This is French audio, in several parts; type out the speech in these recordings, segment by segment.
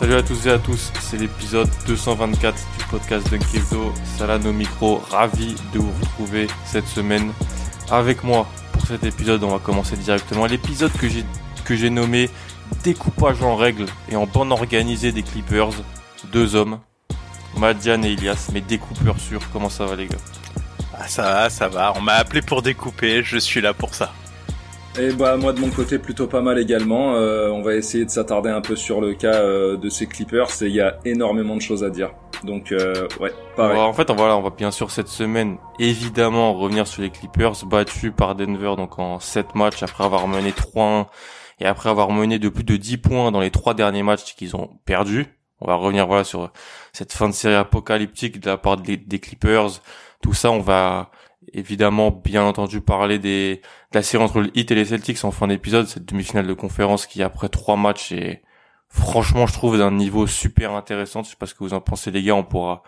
Salut à tous et à tous, c'est l'épisode 224 du podcast Dunkevdo. Salah au micro, ravi de vous retrouver cette semaine avec moi pour cet épisode. On va commencer directement l'épisode que j'ai nommé découpage en règle et en bande organisée des Clippers. Deux hommes, Madian et Ilias, mais découpeurs sûrs. Comment ça va les gars? Ah, Ça va, ça va. On m'a appelé pour découper, je suis là pour ça. Et bah moi de mon côté plutôt pas mal également. Euh, on va essayer de s'attarder un peu sur le cas euh, de ces Clippers et il y a énormément de choses à dire. Donc euh, ouais, pareil. en fait, voilà, on va bien sûr cette semaine évidemment revenir sur les Clippers battus par Denver donc en 7 matchs après avoir mené 3-1 et après avoir mené de plus de 10 points dans les trois derniers matchs qu'ils ont perdus. On va revenir voilà sur cette fin de série apocalyptique de la part des, des Clippers. Tout ça, on va évidemment bien entendu parler des de la série entre le Heat et les Celtics en fin d'épisode, cette demi-finale de conférence qui après trois matchs est franchement je trouve d'un niveau super intéressant. Je sais pas ce que vous en pensez les gars, on pourra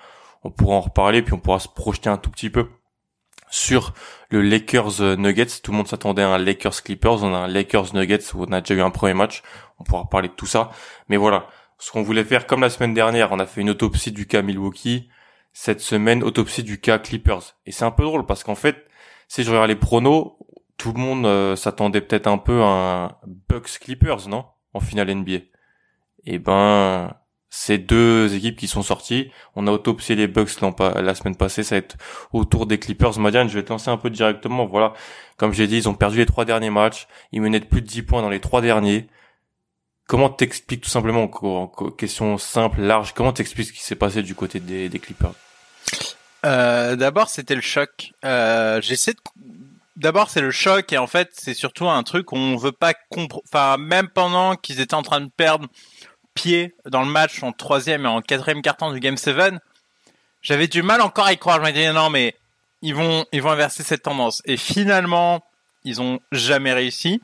on pourra en reparler puis on pourra se projeter un tout petit peu sur le Lakers Nuggets. Tout le monde s'attendait à un Lakers Clippers, on a un Lakers Nuggets où on a déjà eu un premier match. On pourra parler de tout ça, mais voilà. Ce qu'on voulait faire, comme la semaine dernière, on a fait une autopsie du cas Milwaukee cette semaine autopsie du cas Clippers. Et c'est un peu drôle parce qu'en fait, si je regarde les pronos, tout le monde euh, s'attendait peut-être un peu à un Bucks Clippers, non? En finale NBA. Et ben, ces deux équipes qui sont sorties, on a autopsié les Bucks la semaine passée, ça va être autour des Clippers. Madiane, je vais te lancer un peu directement. Voilà, comme j'ai dit, ils ont perdu les trois derniers matchs, ils menaient de plus de 10 points dans les trois derniers. Comment t'expliques tout simplement, en question simple, large, comment t'expliques ce qui s'est passé du côté des, Clippers? Euh, D'abord, c'était le choc. Euh, J'essaie. D'abord, c'est le choc et en fait, c'est surtout un truc qu'on veut pas comprendre. Enfin, même pendant qu'ils étaient en train de perdre pied dans le match en troisième et en quatrième carton du Game 7, j'avais du mal encore à y croire. Je me disais non, mais ils vont, ils vont inverser cette tendance. Et finalement, ils ont jamais réussi.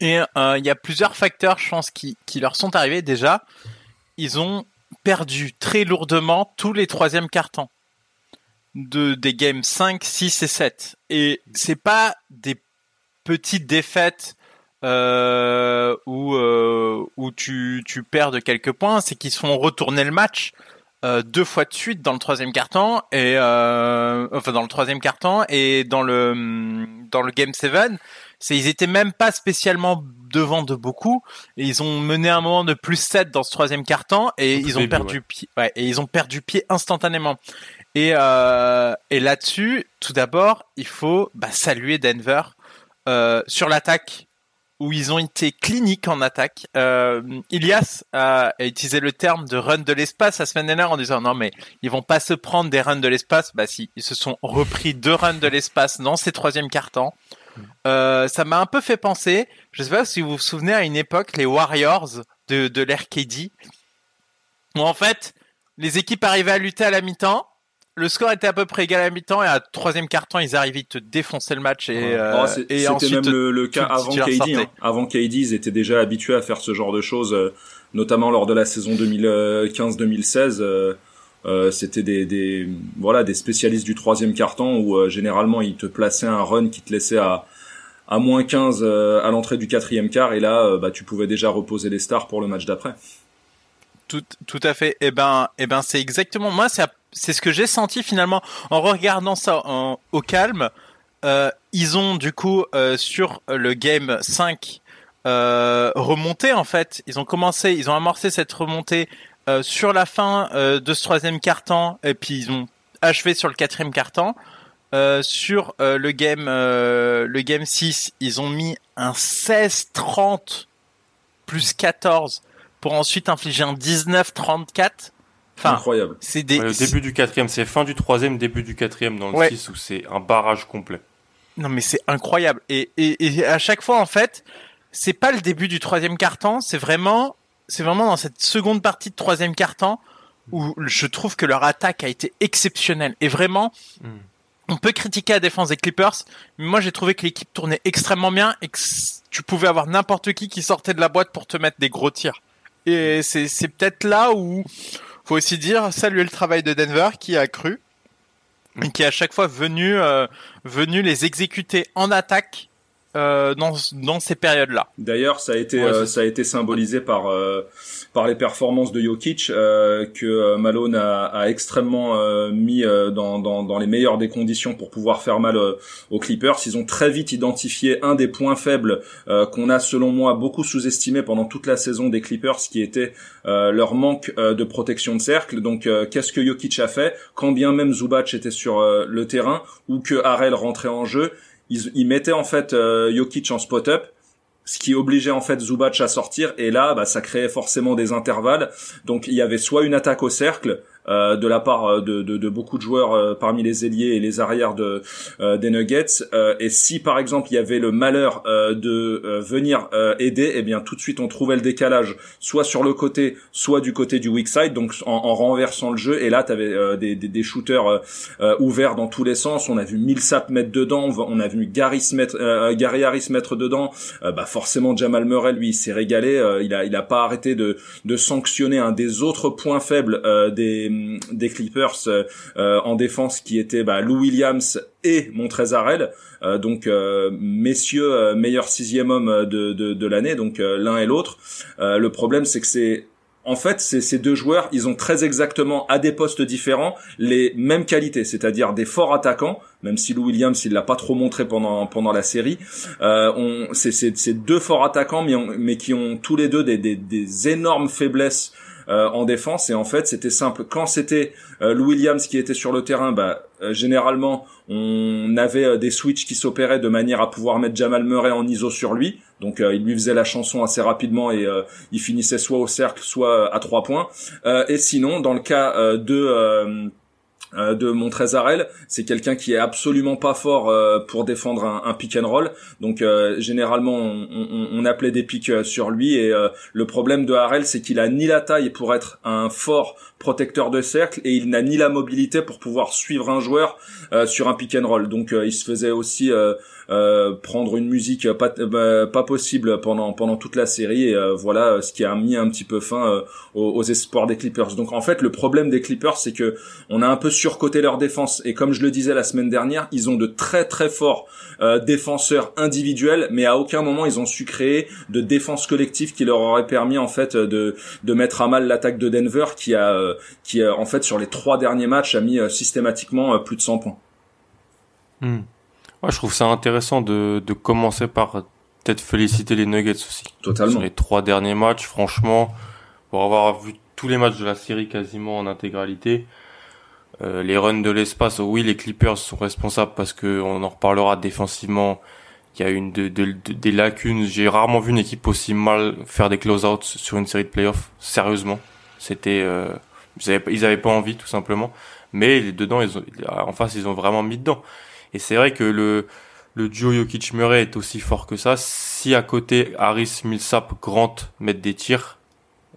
Et euh, il y a plusieurs facteurs, je pense, qui, qui leur sont arrivés. Déjà, ils ont perdu très lourdement tous les troisièmes cartons de des games 5, 6 et 7. Et c'est pas des petites défaites euh, où, euh, où tu, tu perds de quelques points, c'est qu'ils se font retourner le match euh, deux fois de suite dans le troisième carton et euh, enfin dans le troisième carton et dans le dans le game 7 c'est ils étaient même pas spécialement devant de beaucoup. Et ils ont mené un moment de plus 7 dans ce troisième carton et ils ont perdu pied ouais, et ils ont perdu pied instantanément et euh, et là-dessus tout d'abord il faut bah, saluer Denver euh, sur l'attaque où ils ont été cliniques en attaque. Euh, Ilias a, utilisé le terme de run de l'espace la semaine dernière en disant non mais ils vont pas se prendre des runs de l'espace. Bah si, ils se sont repris deux runs de l'espace dans ces troisième cartons. Euh, ça m'a un peu fait penser, je sais pas si vous vous souvenez à une époque, les Warriors de, de où en fait, les équipes arrivaient à lutter à la mi-temps, le score était à peu près égal à mi-temps et à troisième carton ils arrivaient à te défoncer le match et, euh, oh, c'était même le, cas avant KD hein. avant KD ils étaient déjà habitués à faire ce genre de choses euh, notamment lors de la saison 2015-2016 euh, c'était des, des, voilà des spécialistes du troisième carton où généralement ils te plaçaient un run qui te laissait à à moins 15 euh, à l'entrée du quatrième quart et là bah tu pouvais déjà reposer les stars pour le match d'après. Tout, tout à fait. Et eh ben, et eh ben, c'est exactement moi. C'est, c'est ce que j'ai senti finalement en regardant ça au calme. Euh, ils ont du coup euh, sur le game 5 euh, remonté en fait. Ils ont commencé, ils ont amorcé cette remontée sur la fin de ce troisième carton, et puis ils ont achevé sur le quatrième carton. Sur le game le game 6, ils ont mis un 16-30 plus 14 pour ensuite infliger un 19-34. Enfin, Incroyable. C'est des... début du quatrième, c'est fin du troisième, début du quatrième dans le 6 où c'est un barrage complet. Non mais c'est incroyable. Et, et, et, à chaque fois en fait, c'est pas le début du troisième quart-temps, c'est vraiment, c'est vraiment dans cette seconde partie de troisième quart-temps où je trouve que leur attaque a été exceptionnelle. Et vraiment, hmm. on peut critiquer la défense des Clippers, mais moi j'ai trouvé que l'équipe tournait extrêmement bien et que tu pouvais avoir n'importe qui qui sortait de la boîte pour te mettre des gros tirs. Et c'est, c'est peut-être là où faut aussi dire saluer le travail de Denver qui a cru et qui est à chaque fois venu euh, venu les exécuter en attaque euh, dans, dans ces périodes-là. D'ailleurs, ça a été euh, ça a été symbolisé par euh, par les performances de Jokic euh, que Malone a, a extrêmement mis dans, dans, dans les meilleures des conditions pour pouvoir faire mal aux Clippers. Ils ont très vite identifié un des points faibles qu'on a selon moi beaucoup sous-estimé pendant toute la saison des Clippers, qui était leur manque de protection de cercle. Donc, qu'est-ce que Jokic a fait? Quand bien même Zubac était sur le terrain ou que Harrell rentrait en jeu, ils, mettaient en fait euh, Jokic en spot-up ce qui obligeait en fait Zubac à sortir. Et là bah, ça créait forcément des intervalles. Donc il y avait soit une attaque au cercle euh, de la part euh, de, de, de, beaucoup de joueurs euh, parmi les ailiers et les arrières de, des Nuggets. et si par exemple il y avait le malheur de venir aider, eh bien tout de suite on trouvait le décalage, soit sur le côté, soit du côté du weak side, donc en, en renversant le jeu. Et là, tu avais des, des, des, shooters ouverts dans tous les sens. On a vu Millsap mettre dedans, on a vu Gary, mettre, Gary Harris mettre dedans. bah forcément Jamal Murray lui il s'est régalé. il a il a pas arrêté de, de sanctionner un des autres points faibles des des Clippers euh, en défense qui étaient bah, Lou Williams et Montrezarel. Euh, donc euh, messieurs meilleur sixième homme de, de, de l'année, donc l'un et l'autre. le problème c'est que c'est en fait, ces deux joueurs, ils ont très exactement à des postes différents les mêmes qualités, c'est-à-dire des forts attaquants, même si Lou Williams il l'a pas trop montré pendant pendant la série. Euh, c'est deux forts attaquants, mais, mais qui ont tous les deux des, des, des énormes faiblesses euh, en défense. Et en fait, c'était simple. Quand c'était euh, Lou Williams qui était sur le terrain, bah, euh, généralement, on avait des switches qui s'opéraient de manière à pouvoir mettre Jamal Murray en ISO sur lui. Donc il lui faisait la chanson assez rapidement et il finissait soit au cercle, soit à trois points. et sinon, dans le cas de euh, de Montrezarel, c'est quelqu'un qui est absolument pas fort euh, pour défendre un, pick and roll. Donc euh, généralement on, appelait des pics sur lui et le problème de Harrell c'est qu'il a ni la taille pour être un fort protecteur de cercle et il n'a ni la mobilité pour pouvoir suivre un joueur sur un pick and roll. Donc il se faisait aussi euh, prendre une musique pas, bah, pas possible pendant pendant toute la série et euh, voilà ce qui a mis un petit peu fin euh, aux, espoirs des Clippers. Donc en fait le problème des Clippers c'est que on a un peu surcoté leur défense et comme je le disais la semaine dernière, ils ont de très très forts défenseurs individuels mais à aucun moment ils ont su créer de défense collective qui leur aurait permis en fait de de mettre à mal l'attaque de Denver qui a qui en fait sur les trois derniers matchs a mis systématiquement plus de 100 points. Hmm je trouve ça intéressant de, de commencer par peut-être féliciter les Nuggets aussi. Totalement. Sur les trois derniers matchs, franchement, pour avoir vu tous les matchs de la série quasiment en intégralité, euh, les runs de l'espace, oui, les Clippers sont responsables parce que on en reparlera défensivement. Il y a une de, de, des lacunes. J'ai rarement vu une équipe aussi mal faire des close-outs sur une série de playoffs. Sérieusement, c'était euh, ils, avaient, ils avaient pas envie tout simplement. Mais dedans, ils ont, en face, ils ont vraiment mis dedans. Et c'est vrai que le, le duo Jokic-Murray est aussi fort que ça. Si à côté Harris, Millsap, Grant mettent des tirs,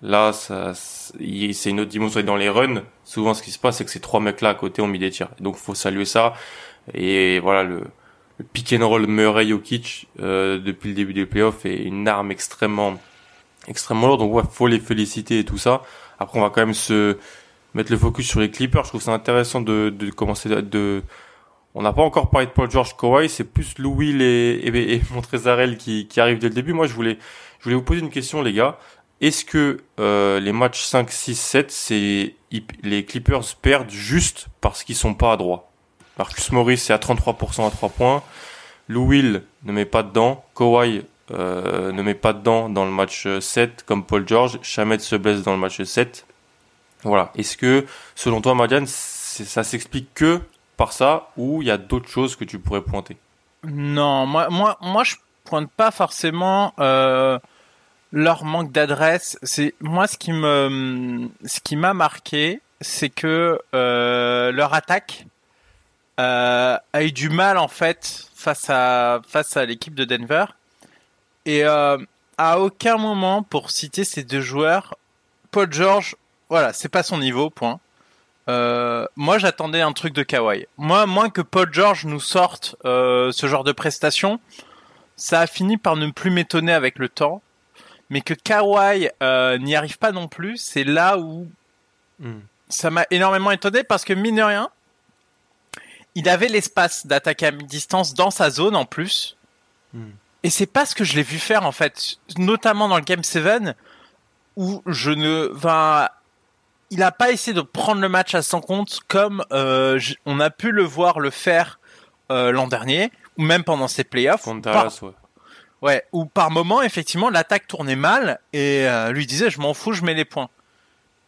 là, ça, c'est une autre dimension. Et dans les runs, souvent ce qui se passe, c'est que ces trois mecs-là à côté ont mis des tirs. Donc faut saluer ça. Et voilà, le, le pick and roll Murray-Jokic euh, depuis le début des playoffs est une arme extrêmement, extrêmement lourde. Donc ouais, faut les féliciter et tout ça. Après, on va quand même se mettre le focus sur les Clippers. Je trouve ça intéressant de, de commencer de on n'a pas encore parlé de Paul George Kawhi, c'est plus Louis et, et, et Montrezarel qui, arrivent dès le début. Moi, je voulais, vous poser une question, les gars. Est-ce que euh, les matchs 5, 6, 7, c'est les Clippers perdent juste parce qu'ils sont pas à droit Marcus Morris c'est à 33% à 3 points. Lou Will ne met pas dedans. Kawhi euh, ne met pas dedans dans le match 7 comme Paul George. Chamet se blesse dans le match 7. Voilà. Est-ce que, selon toi, Madiane, ça s'explique que par ça ou il y a d'autres choses que tu pourrais pointer? Non, moi, moi, moi, je pointe pas forcément euh, leur manque d'adresse. C'est moi ce qui me, ce qui m'a marqué, c'est que euh, leur attaque euh, a eu du mal en fait face à face à l'équipe de Denver et à aucun moment pour citer ces deux joueurs, Paul George, voilà, c'est pas son niveau, point. Euh, moi, j'attendais un truc de Kawhi. Moi, moins que Paul George nous sorte euh, ce genre de prestation, ça a fini par ne plus m'étonner avec le temps. Mais que Kawhi euh, n'y arrive pas non plus, c'est là où hmm. ça m'a énormément étonné parce que mine de rien, il avait l'espace d'attaquer à mi-distance dans sa zone en plus. Hmm. Et c'est pas ce que je l'ai vu faire en fait, notamment dans le Game 7 où je ne, enfin, il a pas essayé de prendre le match à son compte comme euh, on a pu le voir le faire euh, l'an dernier ou même pendant ses playoffs. Par... Ouais. ouais. Ou par moment effectivement l'attaque tournait mal et euh, lui disait je m'en fous, je mets les points.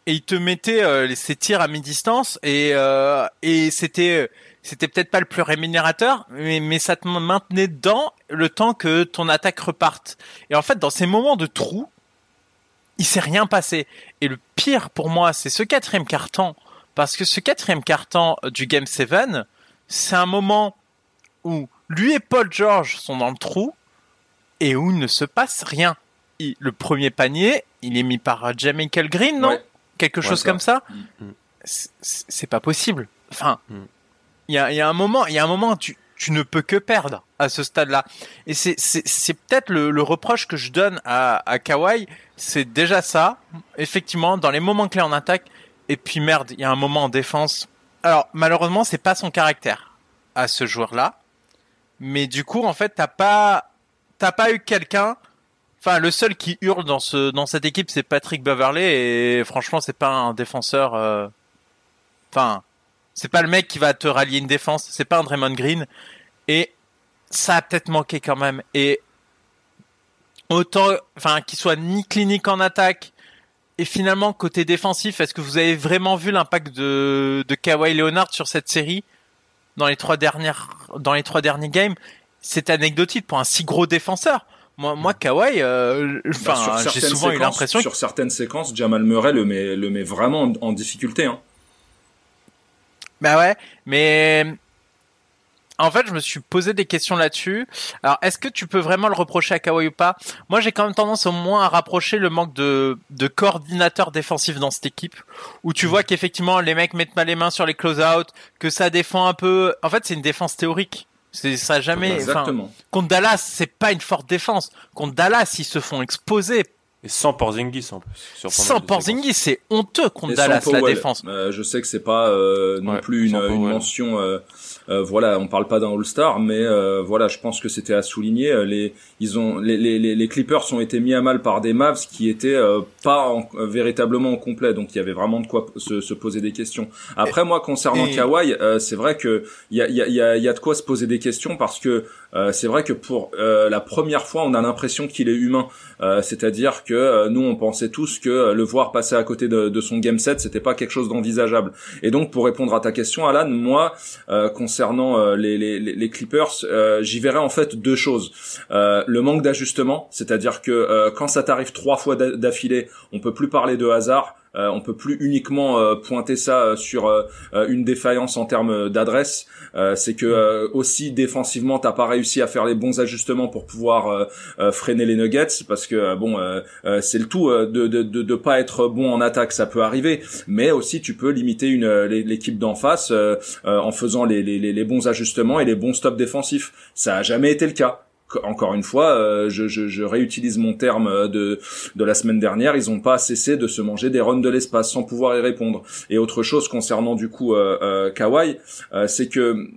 Et il te mettait euh, ses tirs à mi-distance et euh, et c'était c'était peut-être pas le plus rémunérateur, mais, mais ça te maintenait dedans le temps que ton attaque reparte. Et en fait, dans ces moments de trou, il s'est rien passé. Et le pire pour moi, c'est ce quatrième carton. Parce que ce quatrième carton du Game 7, c'est un moment où lui et Paul George sont dans le trou et où il ne se passe rien. le premier panier, il est mis par Michael Green, non? Quelque chose comme ça. Mm. C'est pas possible. Enfin, mm. il y a, y a, un moment, il y a un moment, tu, tu ne peux que perdre à ce stade-là. Et c'est, c'est, peut-être le, le, reproche que je donne à, à Kawhi, c'est déjà ça, effectivement, dans les moments clés en attaque, et puis merde, il y a un moment en défense. Alors, malheureusement, c'est pas son caractère à ce joueur-là, mais du coup, en fait, t'as pas, t'as pas eu quelqu'un, enfin, le seul qui hurle dans ce, dans cette équipe, c'est Patrick Beverley, et franchement, c'est pas un défenseur, euh, enfin, c'est pas le mec qui va te rallier une défense, c'est pas un Draymond Green. Et ça a peut-être manqué quand même. Et autant, enfin, qu'il soit ni clinique en attaque, et finalement, côté défensif, est-ce que vous avez vraiment vu l'impact de, de Kawhi Leonard sur cette série dans les trois dernières, dans les trois derniers games? C'est anecdotique pour un si gros défenseur. Moi, moi, Kawhi, euh, bah, enfin, j'ai souvent eu l'impression sur certaines séquences, Jamal Murray le met, le met vraiment en, en difficulté. Hein. Bah ouais, mais en fait, je me suis posé des questions là-dessus. Alors, est-ce que tu peux vraiment le reprocher à Kawhi ou pas? Moi, j'ai quand même tendance au moins à rapprocher le manque de, de coordinateur défensif dans cette équipe, où tu vois qu'effectivement, les mecs mettent mal les mains sur les close-out, que ça défend un peu... En fait, c'est une défense théorique. C'est ça jamais. Exactement. contre Dallas, c'est pas une forte défense. Contre Dallas, ils se font exposer et sans Porzingis en plus. sans Porzingis, c'est honteux contre Dallas la défense. Euh, je sais que c'est pas euh, non plus une, une mention euh, voilà, on parle pas d'un All-Star, mais euh, voilà, je pense que c'était à souligner. Euh, les, ils ont, les, les, les, Clippers ont été mis à mal par des Mavs qui étaient pas véritablement complet, donc il y avait vraiment de quoi se, se poser des questions. Après, moi, concernant Kawhi, c'est vrai que il y a, y, a, y a de quoi se poser des questions parce que c'est vrai que pour la première fois, on a l'impression qu'il est humain. C'est-à-dire que nous, on pensait tous que le voir passer à côté de, de son game set, c'était pas quelque chose d'envisageable. Et donc, pour répondre à ta question, Alan, moi, concernant concernant euh, les, les, Clippers, euh, j'y verrais en fait deux choses. Euh, le manque d'ajustement, c'est-à-dire que quand ça t'arrive trois fois d'affilée, on peut plus parler de hasard. Euh, on peut plus uniquement pointer ça sur une défaillance en termes d'adresse. c'est que aussi défensivement, t'as pas réussi à faire les bons ajustements pour pouvoir freiner les Nuggets, parce que bon, c'est le tout de, de, de, de, pas être bon en attaque, ça peut arriver, mais aussi tu peux limiter une l'équipe d'en face en faisant les, les, les, bons ajustements et les bons stops défensifs. Ça a jamais été le cas encore une fois, euh, je, réutilise mon terme euh, de, de la semaine dernière, ils n'ont pas cessé de se manger des runs de l'espace sans pouvoir y répondre. Et autre chose concernant du coup euh, euh c'est que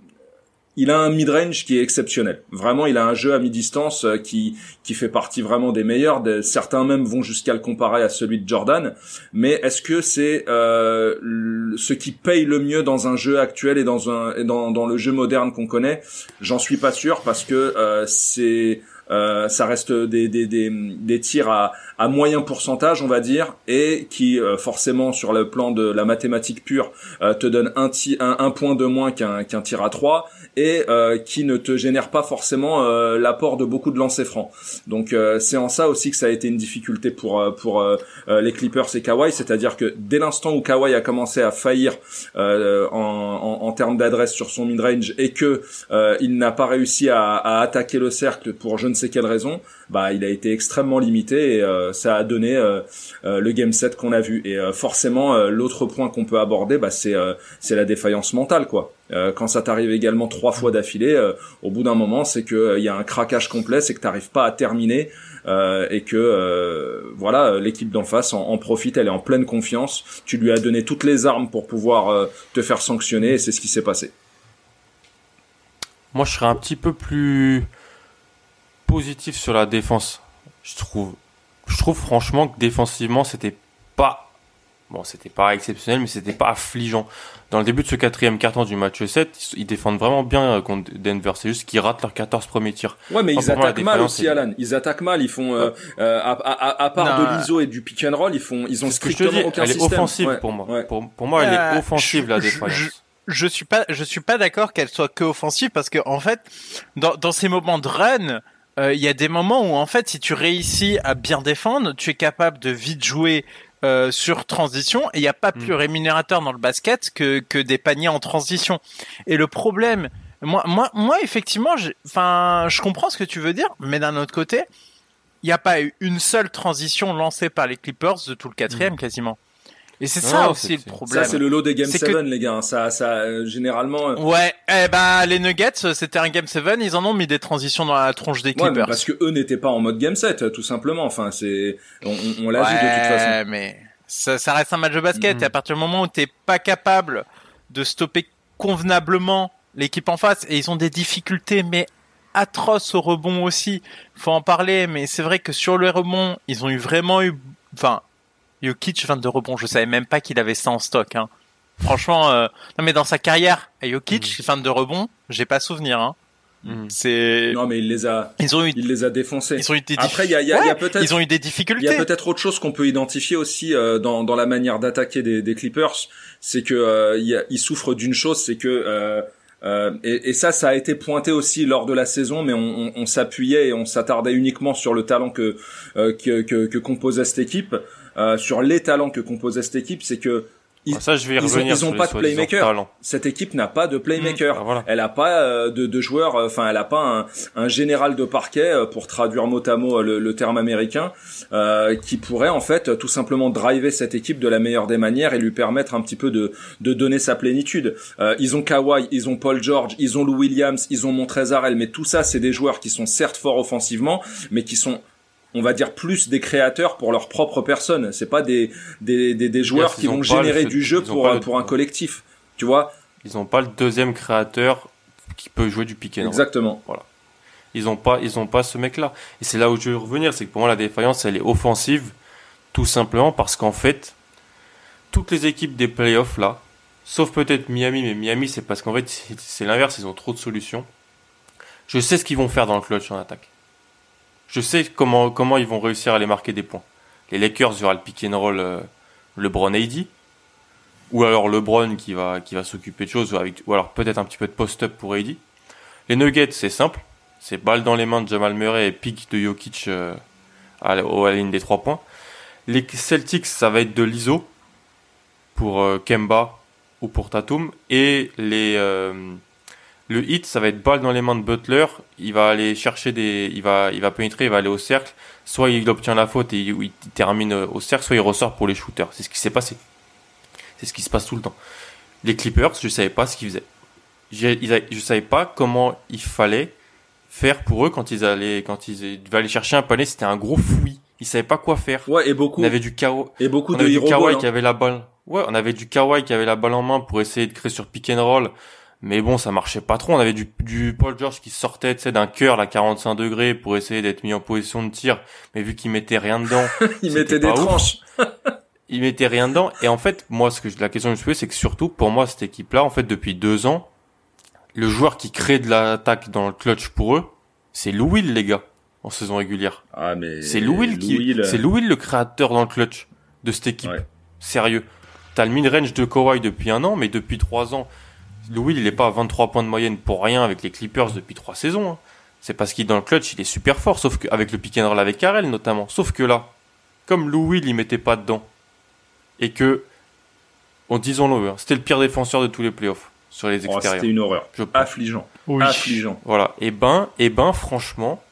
il a un mid-range qui est exceptionnel. Vraiment, il a un jeu à mi-distance euh, qui qui fait partie vraiment des meilleurs. Certains même vont jusqu'à le comparer à celui de Jordan. Mais est-ce que c'est euh, ce qui paye le mieux dans un jeu actuel et dans un dans, dans le jeu moderne qu'on connaît? J'en suis pas sûr parce que euh, c'est euh, ça reste des, des, des, des tirs à, à, moyen pourcentage, on va dire, et qui euh, forcément sur le plan de la mathématique pure euh, te donne un, un, un, point de moins qu'un qu'un tir à 3 et qui ne te génère pas forcément l'apport de beaucoup de lancers francs. Donc c'est en ça aussi que ça a été une difficulté pour pour les Clippers et Kawhi, c'est-à-dire que dès l'instant où Kawhi a commencé à faillir en, termes d'adresse sur son mid-range et que il n'a pas réussi à attaquer le cercle pour je ne sais quelle raison, bah il a été extrêmement limité et euh, ça a donné euh, euh, le game set qu'on a vu. Et forcément, l'autre point qu'on peut aborder, bah c'est c'est la défaillance mentale quoi. quand ça t'arrive également trois fois d'affilée, au bout d'un moment, c'est que il y a un craquage complet, c'est que t'arrives pas à terminer et que voilà l'équipe d'en face en, en, profite, elle est en pleine confiance. Tu lui as donné toutes les armes pour pouvoir te faire sanctionner et c'est ce qui s'est passé. Moi, je serais un petit peu plus positif sur la défense. Je trouve, je trouve franchement que défensivement, c'était pas, bon, c'était pas exceptionnel, mais c'était pas affligeant. Dans le début de ce quatrième carton du match 7, ils défendent vraiment bien contre Denver. C'est juste qu'ils ratent leurs 14 premiers tirs. Ouais, mais ils attaquent mal aussi, Alan. Ils attaquent mal. Ils font, euh, euh, à, à, à, part de l'ISO et du pick and roll, ils font, ils ont strictement que je te dis, aucun elle est offensive pour moi. Pour, pour, moi, elle est euh, offensive, la défense je suis pas je suis pas d'accord qu'elle soit que offensive parce que en fait dans, dans ces moments de run euh, il y a des moments où en fait si tu réussis à bien défendre, tu es capable de vite jouer euh, sur transition et il n'y a pas mm. plus rémunérateur dans le basket que, que des paniers en transition. Et le problème, moi, moi, moi effectivement, enfin, je comprends ce que tu veux dire, mais d'un autre côté, il n'y a pas eu une seule transition lancée par les Clippers de tout le quatrième mm. quasiment. Et c'est ça aussi le problème. Ça c'est le lot des Game 7 les gars, ça ça euh, généralement euh, Ouais, eh ben les Nuggets, euh, c'était un Game 7, ils en ont mis des transitions dans la tronche des Clippers. Ouais, parce que eux n'étaient pas en mode Game 7 tout simplement, enfin c'est on, on l'a vu de toute façon. mais ça, ça, reste un match de basket et à partir du moment où t'es pas capable de stopper convenablement l'équipe en face et ils ont des difficultés mais atroces au rebond aussi. Faut en parler mais c'est vrai que sur le rebond, ils ont eu vraiment eu enfin Jokic 22 rebonds, je savais même pas qu'il avait ça en stock. Hein. Franchement, euh... non mais dans sa carrière, Jokic mm. 22 rebonds, j'ai pas souvenir. Hein. Mm. C'est non mais il les a ils ont eu il les a défoncés. Ils ont eu des Après il y a, y a, y a peut-être ils ont eu des difficultés. Il y a peut-être autre chose qu'on peut identifier aussi euh, dans dans la manière d'attaquer des, des Clippers, c'est que euh, il, ils souffrent d'une chose, c'est que euh, euh, et, et, ça, ça a été pointé aussi lors de la saison, mais on, on, on s'appuyait et on s'attardait uniquement sur le talent que, euh, que, que, que composait cette équipe. Euh, sur les talents que composait cette équipe, c'est que ils, ah, ça, je vais ils ont, pas de playmaker. Cette équipe n'a pas de playmaker. Mmh, bah, Elle a pas euh, de, de joueurs. Euh, enfin, elle a pas un, un, général de parquet pour traduire mot à mot le, le terme américain, euh, qui pourrait en fait tout simplement driver cette équipe de la meilleure des manières et lui permettre un petit peu de, de donner sa plénitude. Euh, ils ont Kawhi, ils ont Paul George, ils ont Lou Williams, ils ont Montrezarel, mais tout ça, c'est des joueurs qui sont certes forts offensivement, mais qui sont on va dire plus des créateurs pour leur propre personne. C'est pas des des, des, des joueurs qui vont générer du jeu pour pour un collectif. Tu vois? Ils ont pas le deuxième créateur qui peut jouer du and Exactement. Voilà. Ils ont pas ils ont pas ce mec là. Et c'est là où je veux revenir, c'est que pour moi la défaillance elle est offensive tout simplement parce qu'en fait toutes les équipes des playoffs là, sauf peut-être Miami, mais Miami c'est parce qu'en fait c'est l'inverse, ils ont trop de solutions. Je sais ce qu'ils vont faire dans le clutch en attaque je sais comment, comment ils vont réussir à aller marquer des points. Les Lakers, il y aura le pick and roll euh, LeBron AD. Ou alors LeBron qui va, qui va s'occuper de choses, ou, avec, ou alors peut-être un petit peu de post-up pour AD. Les Nuggets, c'est simple. C'est balle dans les mains de Jamal Murray et pick de Jokic euh, à, la, ligne des trois points. Les Celtics, ça va être de l'ISO pour euh, Kemba ou pour Tatum. Et les, euh, le hit, ça va être balle dans les mains de Butler. Il va aller chercher des, il va, il va pénétrer, il va aller au cercle. Soit il obtient la faute et il, termine au cercle, soit il ressort pour les shooters. C'est ce qui s'est passé. C'est ce qui se passe tout le temps. Les Clippers, je savais pas ce qu'ils faisaient. Je savais pas comment il fallait faire pour eux quand ils allaient, quand ils devaient aller chercher un panier. C'était un gros fouillis. Ils savaient pas quoi faire. Ouais, et beaucoup. On avait du chaos. Et beaucoup on de avait du Kawhi hein. qui avait la balle. Ouais, on avait du Kawhi qui avait la balle en main pour essayer de créer sur pick and roll. Mais bon, ça marchait pas trop. On avait du, du Paul George qui sortait, tu sais, d'un cœur à 45 degrés pour essayer d'être mis en position de tir. Mais vu qu'il mettait rien dedans, il mettait des tranches. il mettait rien dedans. Et en fait, moi, ce que la question que je me suis c'est que surtout pour moi, cette équipe-là, en fait, depuis deux ans, le joueur qui crée de l'attaque dans le clutch pour eux, c'est Lou Will, les gars. en saison régulière. Ah mais c'est Lou Will qui, c'est Lou Will le créateur dans le clutch de cette équipe. Sérieux. T'as le mid-range de Kawhi depuis un an, mais depuis trois ans, Lou Will il est pas à 23 points de moyenne pour rien avec les Clippers depuis trois saisons. Hein. C'est parce qu'il dans le clutch il est super fort, sauf qu'avec le pick and roll avec Karel notamment. Sauf que là, comme Lou Will il mettait pas dedans et que, en disons-le, hein, c'était le pire défenseur de tous les playoffs sur les oh, extérieurs. c'était une horreur. Affligeant. Affligeant. Voilà. Et ben, et ben, franchement,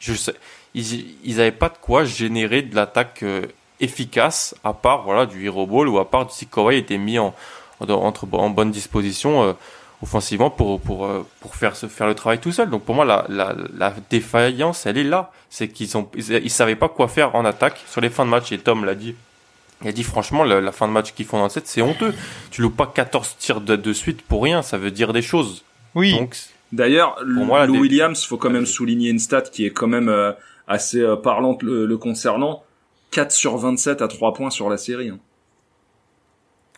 je sais, ils, ils avaient pas de quoi générer de l'attaque euh, efficace à part voilà du hero ball ou à part si Kawhi était mis en, entre, en bonne disposition euh, offensivement pour pour euh, pour faire se faire le travail tout seul. Donc pour moi la la, la défaillance elle est là, c'est qu'ils ont ils, savaient pas quoi faire en attaque sur les fins de match et Tom l'a dit. Il a dit franchement la, fin de match qu'ils font dans cette c'est honteux. Tu loupes pas 14 tirs de, de suite pour rien, ça veut dire des choses. Oui. Donc D'ailleurs, Lou Williams, faut quand même souligner une stat qui est quand même euh, assez euh, parlante le, concernant. 4 sur 27 à 3 points sur la série. Hein.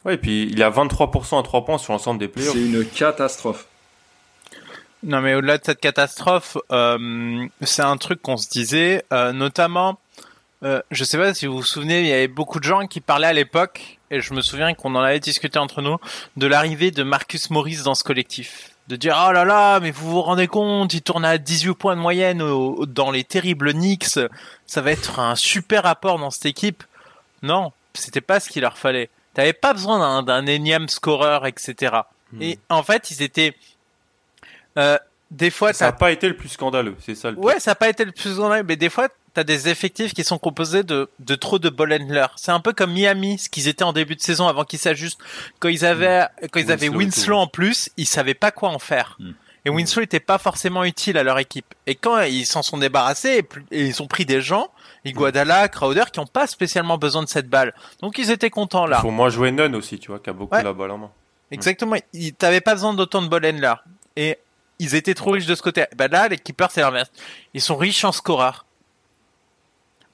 Ouais, et puis il a 23% à 3 points sur l'ensemble des playoffs. C'est une catastrophe. Non, mais au-delà de cette catastrophe, euh, c'est un truc qu'on se disait, euh, notamment, euh, je sais pas si vous vous souvenez, il y avait beaucoup de gens qui parlaient à l'époque, et je me souviens qu'on en avait discuté entre nous, de l'arrivée de Marcus Morris dans ce collectif de dire oh là là mais vous vous rendez compte il tourne à 18 points de moyenne dans les terribles Knicks ça va être un super apport dans cette équipe non c'était pas ce qu'il leur fallait t'avais pas besoin d'un énième scoreur etc hmm. et en fait ils étaient euh, des fois ça n'a pas été le plus scandaleux c'est ça le ouais ça n'a pas été le plus scandaleux mais des fois t'as des effectifs qui sont composés de, de trop de ball handlers. C'est un peu comme Miami, ce qu'ils étaient en début de saison avant qu'ils s'ajustent. Quand ils avaient, mm. quand ils avaient Winslow, en plus, ils savaient pas quoi en faire. Mm. Et Winslow n'était pas forcément utile à leur équipe. Et quand ils s'en sont débarrassés et, ils ont pris des gens, Iguodala, Crowder, qui ont pas spécialement besoin de cette balle. Donc ils étaient contents là. Pour moi jouer Nunn aussi, tu vois, qui a beaucoup la balle en main. Exactement. Ils t'avaient pas besoin d'autant de ball handlers. Et ils étaient trop riches de ce côté. Bah là, les keepers, c'est l'inverse. Ils sont riches en scoreurs.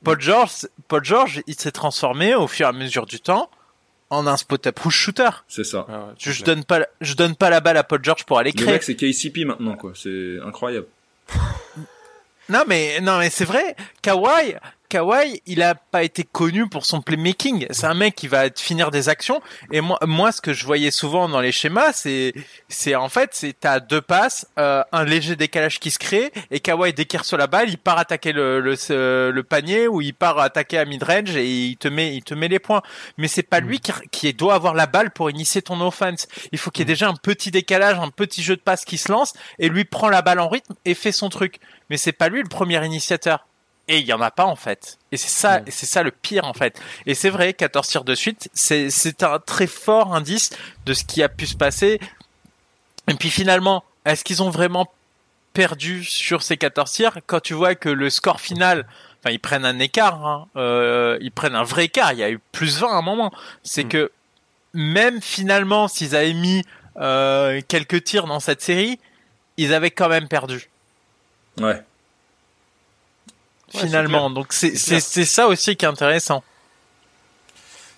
Paul George, Paul George, il s'est transformé au fur et à mesure du temps en un spot up push shooter. C'est ça. Ah je, donne pas, je donne pas la balle à Paul George pour aller créer. Le mec, c'est KCP maintenant, quoi. C'est incroyable. non, mais, non, mais c'est vrai. Kawhi, Kawhi, il a pas été connu pour son playmaking. C'est un mec qui va finir des actions. Et moi, moi, ce que je voyais souvent dans les schémas, c'est, c'est en fait, c'est t'as deux passes, euh, un léger décalage qui se crée, et Kawhi dès qu'il reçoit la balle, il part attaquer le, le, le panier ou il part attaquer à mid range et il te met, il te met les points. Mais c'est pas lui qui, qui doit avoir la balle pour initier ton offense. Il faut qu'il y ait déjà un petit décalage, un petit jeu de passe qui se lance et lui prend la balle en rythme et fait son truc. Mais c'est pas lui le premier initiateur et il y en a pas en fait. Et c'est ça, c'est ça le pire en fait. Et c'est vrai, 14 tirs de suite, c'est c'est un très fort indice de ce qui a pu se passer. Et puis finalement, est-ce qu'ils ont vraiment perdu sur ces 14 tirs? Quand tu vois que le score final, enfin ils prennent un écart, hein, euh, ils prennent un vrai écart. Il y a eu plus 20 à un moment. C'est mm. que même finalement, s'ils avaient mis euh, quelques tirs dans cette série, ils avaient quand même perdu. Ouais finalement. Donc c'est ça aussi qui est intéressant.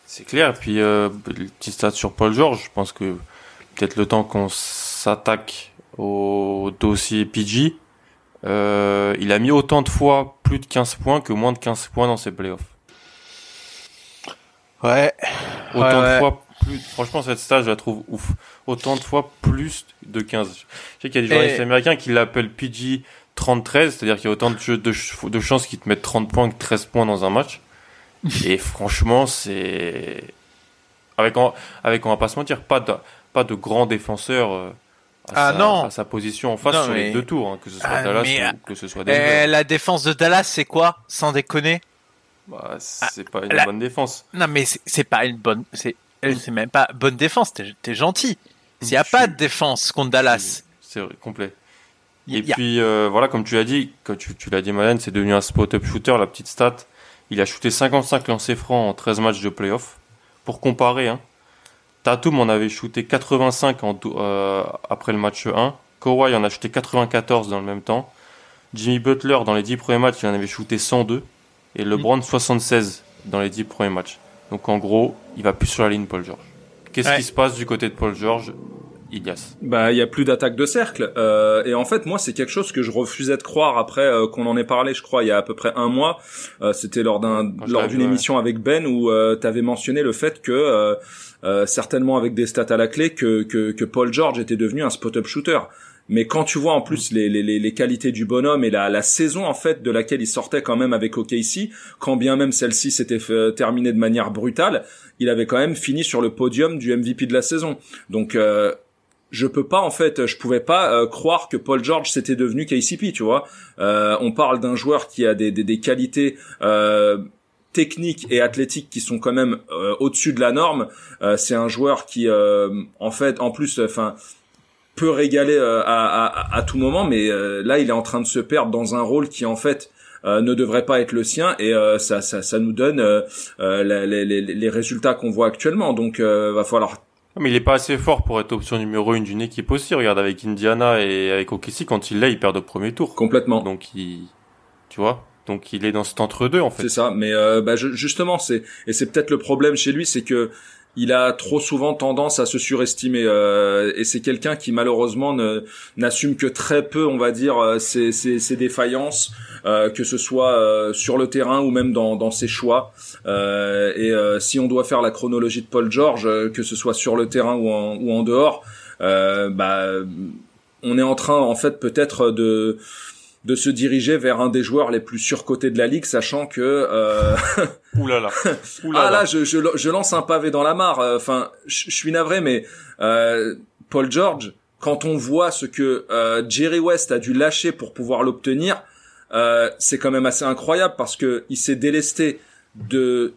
C'est clair. Et puis euh, petit stat sur Paul George, je pense que peut-être le temps qu'on s'attaque au dossier PG, euh, il a mis autant de fois plus de 15 points que moins de 15 points dans ses playoffs. Ouais. Autant de fois plus. Franchement, cette stat, je la trouve ouf. Autant de fois plus de 15. Je sais qu'il y a des journalistes américains qui l'appellent PG 30-13, c'est-à-dire qu'il y a autant de, de, de chances qu'ils te mettent 30 points que 13 points dans un match. Et franchement, c'est avec on, avec on va pas se mentir, pas de pas de grands défenseurs euh, à, ah, sa, non. à sa position en face sur les deux tours, hein, que ce soit ah, Dallas ou que ce soit Denver. Eh, la défense de Dallas, c'est quoi, sans déconner bah, C'est pas une bonne défense. Non, mais c'est pas une bonne, c'est c'est même pas bonne défense. T'es es gentil. S'il y a pas de défense contre Dallas, c'est complet. Et puis euh, voilà, comme tu l'as dit, quand tu, tu l'as dit Malène, c'est devenu un spot-up shooter, la petite stat. Il a shooté 55 lancers francs en 13 matchs de playoff. Pour comparer, hein, Tatum en avait shooté 85 en, euh, après le match 1. Kawhi en a shooté 94 dans le même temps. Jimmy Butler, dans les 10 premiers matchs, il en avait shooté 102. Et LeBron, 76 dans les 10 premiers matchs. Donc en gros, il va plus sur la ligne Paul George. Qu'est-ce qui se passe du côté de Paul George? Ilias Bah, il y a plus d'attaque de cercle. Euh, et en fait, moi, c'est quelque chose que je refusais de croire après euh, qu'on en ait parlé, je crois, il y a à peu près un mois. Euh, C'était lors d'un lors d'une émission avec Ben où euh, tu avais mentionné le fait que certainement avec des stats à la clé que, que, que Paul George était devenu un spot-up shooter. Mais quand tu vois en plus les, les, les qualités du bonhomme et la, la saison en fait de laquelle il sortait quand même avec OKC, quand bien même celle-ci s'était terminée de manière brutale, il avait quand même fini sur le podium du MVP de la saison. Donc euh, je peux pas en fait, je pouvais pas euh, croire que Paul George s'était devenu KCP, tu vois. Euh, on parle d'un joueur qui a des, des, des qualités euh, techniques et athlétiques qui sont quand même euh, au-dessus de la norme. Euh, c'est un joueur qui, en fait, en plus, enfin peut régaler à, à, à, tout moment, mais là il est en train de se perdre dans un rôle qui en fait ne devrait pas être le sien et ça, ça, ça nous donne les, les, les, résultats qu'on voit actuellement. Donc va falloir mais il est pas assez fort pour être option numéro une d'une équipe aussi. Regarde avec Indiana et avec OKC quand il l'est, il perd au premier tour. Complètement. Donc il, tu vois, donc il est dans cet entre deux en fait. C'est ça. Mais euh, bah, justement, c'est et c'est peut-être le problème chez lui, c'est que il a trop souvent tendance à se surestimer euh, et c'est quelqu'un qui malheureusement n'assume que très peu, on va dire, euh, ses, ses, ses défaillances, euh, que ce soit euh, sur le terrain ou même dans, dans ses choix. Euh, et si on doit faire la chronologie de Paul George, que ce soit sur le terrain ou en, ou en dehors, bah on est en train en fait peut-être de de se diriger vers un des joueurs les plus surcotés de la ligue, sachant que euh... Oulala. Ah là, je, je, je, lance un pavé dans la mare. Euh, enfin, je, suis navré, mais euh, Paul George, quand on voit ce que euh, Jerry West a dû lâcher pour pouvoir l'obtenir, euh, c'est quand même assez incroyable parce que il s'est délesté de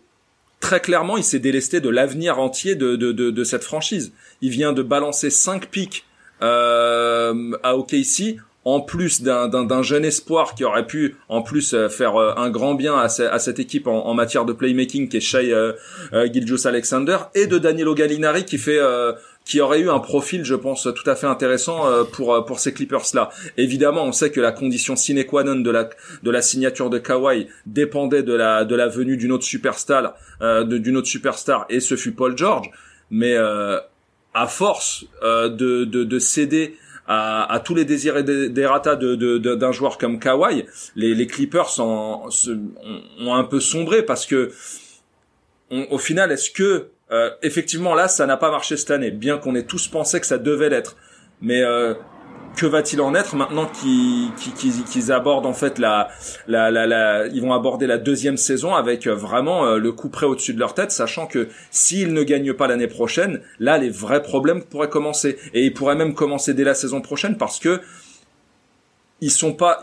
très clairement, il s'est délesté de l'avenir entier de, de, de, de, cette franchise. Il vient de balancer 5 pics euh, à OKC en plus d'un jeune espoir qui aurait pu en plus euh, faire euh, un grand bien à, cette équipe en, matière de playmaking qui est Shai euh, euh Alexander et de Danilo Gallinari qui fait qui aurait eu un profil je pense tout à fait intéressant pour pour ces Clippers là. Évidemment, on sait que la condition sine qua non de la de la signature de Kawhi dépendait de la de la venue d'une autre superstar d'une autre superstar et ce fut Paul George, mais à force de, de, de céder à, tous les désirs et des, d'un de, de, joueur comme Kawhi, les, les Clippers ont, ont, un peu sombré parce que au final, est-ce que euh, effectivement là, ça n'a pas marché cette année, bien qu'on ait tous pensé que ça devait l'être, mais euh, que va-t-il en être maintenant qu'ils abordent en fait la, la, la, ils vont aborder la deuxième saison avec euh, vraiment euh, le coup près au-dessus de leur tête, sachant que s'ils ne gagnent pas l'année prochaine, là les vrais problèmes pourraient commencer. Et ils pourraient même commencer dès la saison prochaine parce que ils sont pas,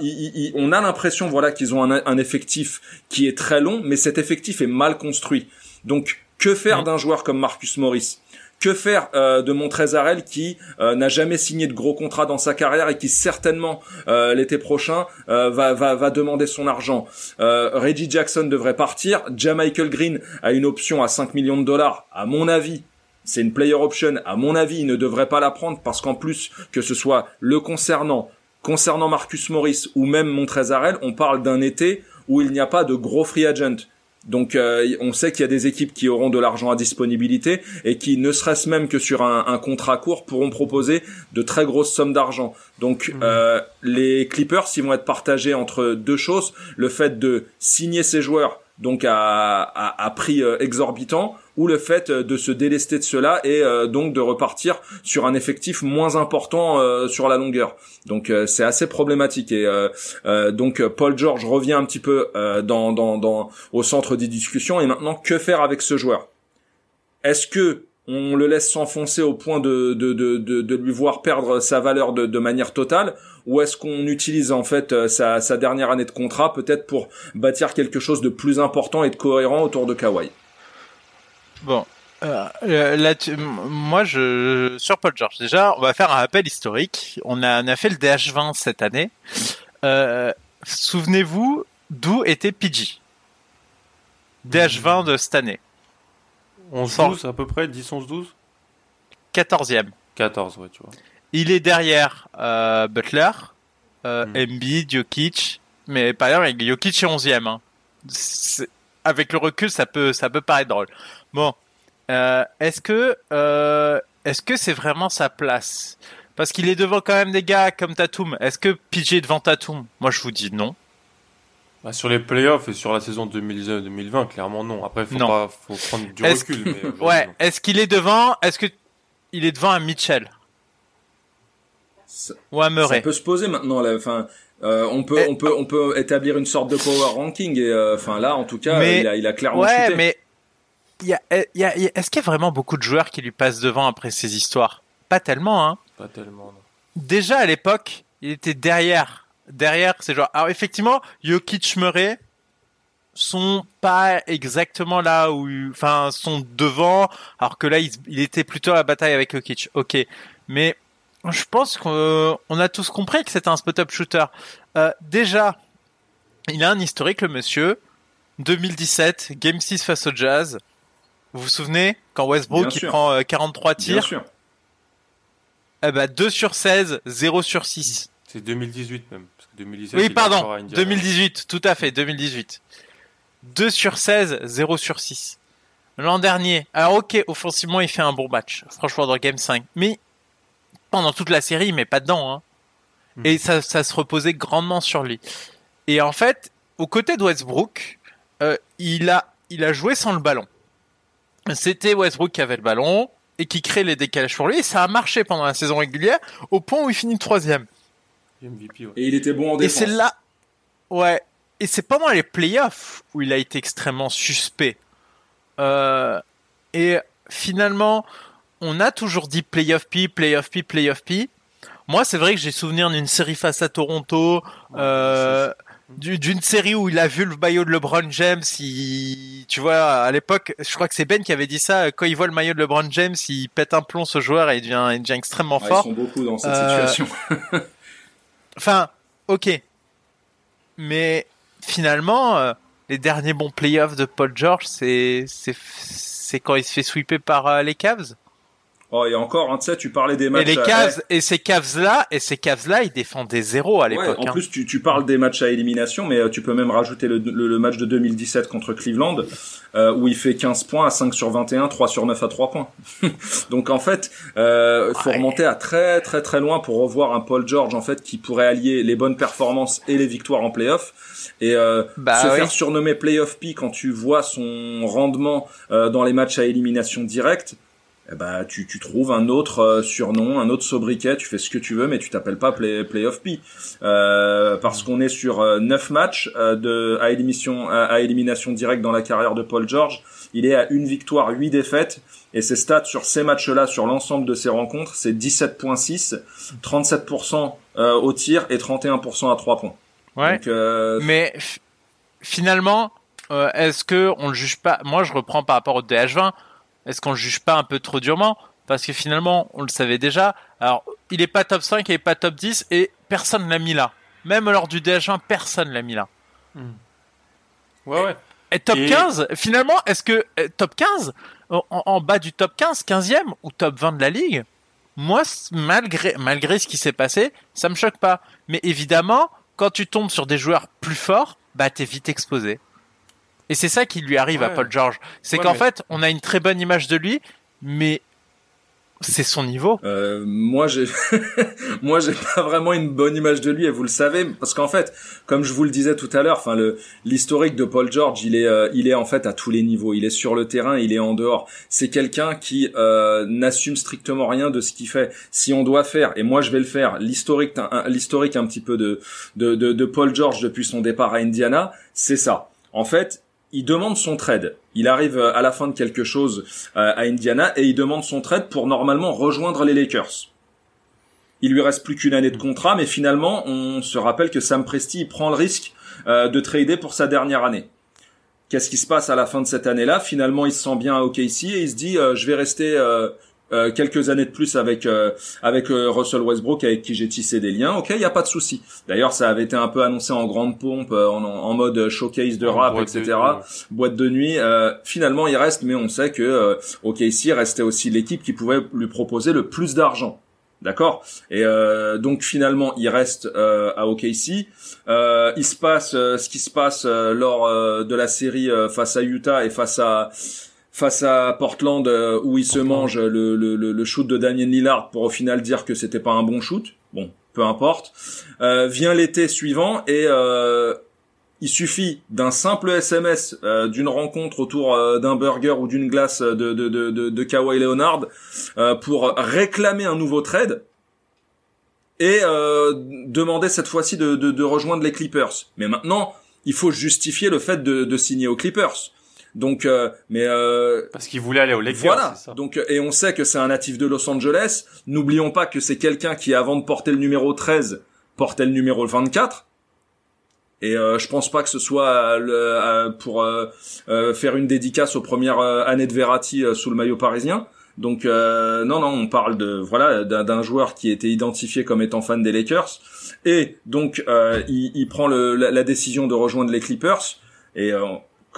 on a l'impression voilà qu'ils ont un, un, effectif qui est très long, mais cet effectif est mal construit. Donc que faire d'un joueur comme Marcus Morris? Que faire euh, de Montrezarel qui euh, n'a jamais signé de gros contrat dans sa carrière et qui certainement euh, l'été prochain va, va, va demander son argent? Reggie Jackson devrait partir. Michael Green a une option à 5 millions de dollars. À mon avis, c'est une player option. À mon avis, il ne devrait pas la prendre parce qu'en plus que ce soit le concernant, concernant Marcus Morris ou même Montrezarel, on parle d'un été où il n'y a pas de gros free agent. Donc euh, on sait qu'il y a des équipes qui auront de l'argent à disponibilité et qui, ne serait-ce même que sur un, contrat court, pourront proposer de très grosses sommes d'argent. Donc mmh. euh, les Clippers, ils vont être partagés entre deux choses le fait de signer ces joueurs donc à, à, prix euh, exorbitant ou le fait euh, de se délester de cela et euh, donc de repartir sur un effectif moins important sur la longueur. Donc c'est assez problématique et donc Paul George revient un petit peu dans, dans, dans, au centre des discussions et maintenant que faire avec ce joueur? Est-ce que on le laisse s'enfoncer au point de, lui voir perdre sa valeur de, manière totale ou est-ce qu'on utilise en fait euh, sa, dernière année de contrat peut-être pour bâtir quelque chose de plus important et de cohérent autour de Kawhi? Bon, euh, moi, je sur Paul George. Déjà, on va faire un appel historique. On a, on a fait le DH20 cette année. Euh, Souvenez-vous d'où était PG DH20 de cette année. 11-12 à peu près, 10-11-12 14e. 14, ouais, tu vois. Il est derrière euh, Butler, euh, mm. Embiid, Jokic, mais par exemple, Jokic est 11e. Hein. Avec le recul, ça peut, ça peut paraître drôle. Bon, euh, est-ce que euh, est-ce que c'est vraiment sa place? Parce qu'il est devant quand même des gars comme Tatum. Est-ce que PJ est devant Tatum? Moi, je vous dis non. Bah, sur les playoffs et sur la saison 2019-2020, clairement non. Après, faut pas, faut prendre du recul. ouais. Est-ce qu'il est devant Est-ce que il est devant un Mitchell? Ou un Murray? Ça peut se poser maintenant. Enfin, euh, on peut, on peut, on peut établir une sorte de power ranking et, euh, enfin là, en tout cas, il, a, il a clairement ouais, mais il y a, y a, est-ce qu'il y a vraiment beaucoup de joueurs qui lui passent devant après ces histoires? Pas tellement, hein. Pas tellement. Non. Déjà à l'époque, il était derrière derrière ces joueurs. Alors effectivement, Jokic Murray sont pas exactement là où, enfin, sont devant, alors que là, il, était plutôt à la bataille avec Jokic. Ok, mais je pense qu'on a tous compris que c'est un spot-up shooter. Euh, déjà, il a un historique, le monsieur. 2017, Game 6 face au Jazz. Vous vous souvenez quand Westbrook il prend 43 euh, tirs Bien sûr. Eh ben 2 sur 16, 0 sur 6. C'est 2018 même. Oui, pardon. 2018, tout à fait, 2018. 2 sur 16, 0 sur 6. L'an dernier, alors ok, offensivement, il fait un bon match. Franchement, dans Game 5. Mais pendant toute la série, il met pas dedans. Hein. Hmm. Et ça, ça se reposait grandement sur lui. Et en fait, aux côtés de Westbrook, euh, il, a, il a joué sans le ballon. C'était Westbrook qui avait le ballon et qui crée les décalages pour lui. Et ça a marché pendant la saison régulière au point où il finit troisième. Et il était bon en défense. Et c'est là, ouais. Et c'est pendant les playoffs où il a été extrêmement suspect. Euh, et finalement, on a toujours dit playoff P, playoff P, playoff P. Moi, c'est vrai que j'ai souvenir d'une série face à Toronto, euh, d'une série où il a vu le maillot de LeBron James. Il, tu vois, à l'époque, je crois que c'est Ben qui avait dit ça. Quand il voit le maillot de LeBron James, il pète un plomb ce joueur et il devient, il devient extrêmement fort. Ils sont beaucoup dans cette euh, situation. Enfin, ok. Mais finalement, euh, les derniers bons playoffs de Paul George, c'est quand il se fait sweeper par euh, les Cavs? Oh, et encore, hein, tu sais, tu parlais des matchs. Et les Cavs, et ces Cavs-là, et ces Cavs-là, ils défendaient zéro à l'époque. en hein. plus, tu, tu parles des matchs à élimination, mais euh, tu peux même rajouter le, le, match de 2017 contre Cleveland, euh, où il fait 15 points à 5 sur 21, 3 sur 9 à 3 points. Donc en fait, euh, faut remonter à très très très loin pour revoir un Paul George en fait qui pourrait allier les bonnes performances et les victoires en playoff. Et euh, bah se faire surnommer playoff P quand tu vois son rendement euh, dans les matchs à élimination directe, ben, tu, tu trouves un autre euh, surnom, un autre sobriquet, tu fais ce que tu veux, mais tu t'appelles pas play, Playoff P. Euh, parce qu'on est sur euh, 9 matchs euh, de, à, élimination, à, élimination directe dans la carrière de Paul George. Il est à une victoire, 8 défaites. Et ses stats sur ces matchs-là, sur l'ensemble de ses rencontres, c'est 17.6, 37% au tir et 31% à 3 points. Ouais. mais finalement, est-ce que on le juge pas? Moi, je reprends par rapport au DH20 est-ce qu'on le juge pas un peu trop durement? Parce que finalement, on le savait déjà. Alors, il est pas top 5, il est pas top 10 et personne l'a mis là. Même lors du DH1, personne l'a mis là. Hmm. Ouais, ouais. Et top 15, finalement, est-ce que euh, top 15, en, bas du top 15, 15e ou top 20 de la ligue, moi, malgré, malgré ce qui s'est passé, ça me choque pas. Mais évidemment, quand tu tombes sur des joueurs plus forts, bah t'es vite exposé. Et c'est ça qui lui arrive à Paul George. C'est qu'en fait, on a une très bonne image de lui, mais c'est son niveau. Euh, moi, j'ai, moi, j'ai pas vraiment une bonne image de lui, et vous le savez, parce qu'en fait, comme je vous le disais tout à l'heure, enfin, le l'historique de Paul George, il est, euh, il est en fait à tous les niveaux. Il est sur le terrain, il est en dehors. C'est quelqu'un qui euh, n'assume strictement rien de ce qu'il fait. Si on doit faire, et moi, je vais le faire, l'historique, l'historique un petit peu de, de, de, de Paul George depuis son départ à Indiana, c'est ça. En fait, il demande son trade. Il arrive à la fin de quelque chose euh, à Indiana et il demande son trade pour normalement rejoindre les Lakers. Il lui reste plus qu'une année de contrat, mais finalement, on se rappelle que Sam Presti prend le risque euh, de trader pour sa dernière année. Qu'est-ce qui se passe à la fin de cette année-là? Finalement, il se sent bien à OKC et il se dit euh, je vais rester euh, quelques années de plus avec euh, avec euh, Russell Westbrook avec qui j'ai tissé des liens. Ok, il y a pas de souci. D'ailleurs, ça avait été un peu annoncé en grande pompe, en, en mode showcase de rap, etc. boîte de nuit. finalement, il reste, mais on sait que OKC restait aussi l'équipe qui pouvait lui proposer le plus d'argent. D'accord? Et donc finalement, il reste à OKC. il se passe ce qui se passe lors de la série face à Utah et face à face à Portland euh, où il se mange le, le, le, shoot de Damien Lillard pour au final dire que c'était pas un bon shoot. Bon, peu importe. Euh, vient l'été suivant et euh, il suffit d'un simple SMS, euh, d'une rencontre autour d'un burger ou d'une glace de, de, de, de, de Kawhi Leonard pour réclamer un nouveau trade et demander cette fois-ci de, de, de rejoindre les Clippers. Mais maintenant, il faut justifier le fait de, de signer aux Clippers. Donc, euh, mais euh, parce qu'il voulait aller aux Lakers. Voilà. Donc, et on sait que c'est un natif de Los Angeles. N'oublions pas que c'est quelqu'un qui, avant de porter le numéro 13, portait le numéro 24. Et euh, je pense pas que ce soit le, pour faire une dédicace aux premières années de Verratti sous le maillot parisien. Donc non, non, on parle de voilà d'un joueur qui était identifié comme étant fan des Lakers. Et donc il, il, prend le, la, la, décision de rejoindre les Clippers. Et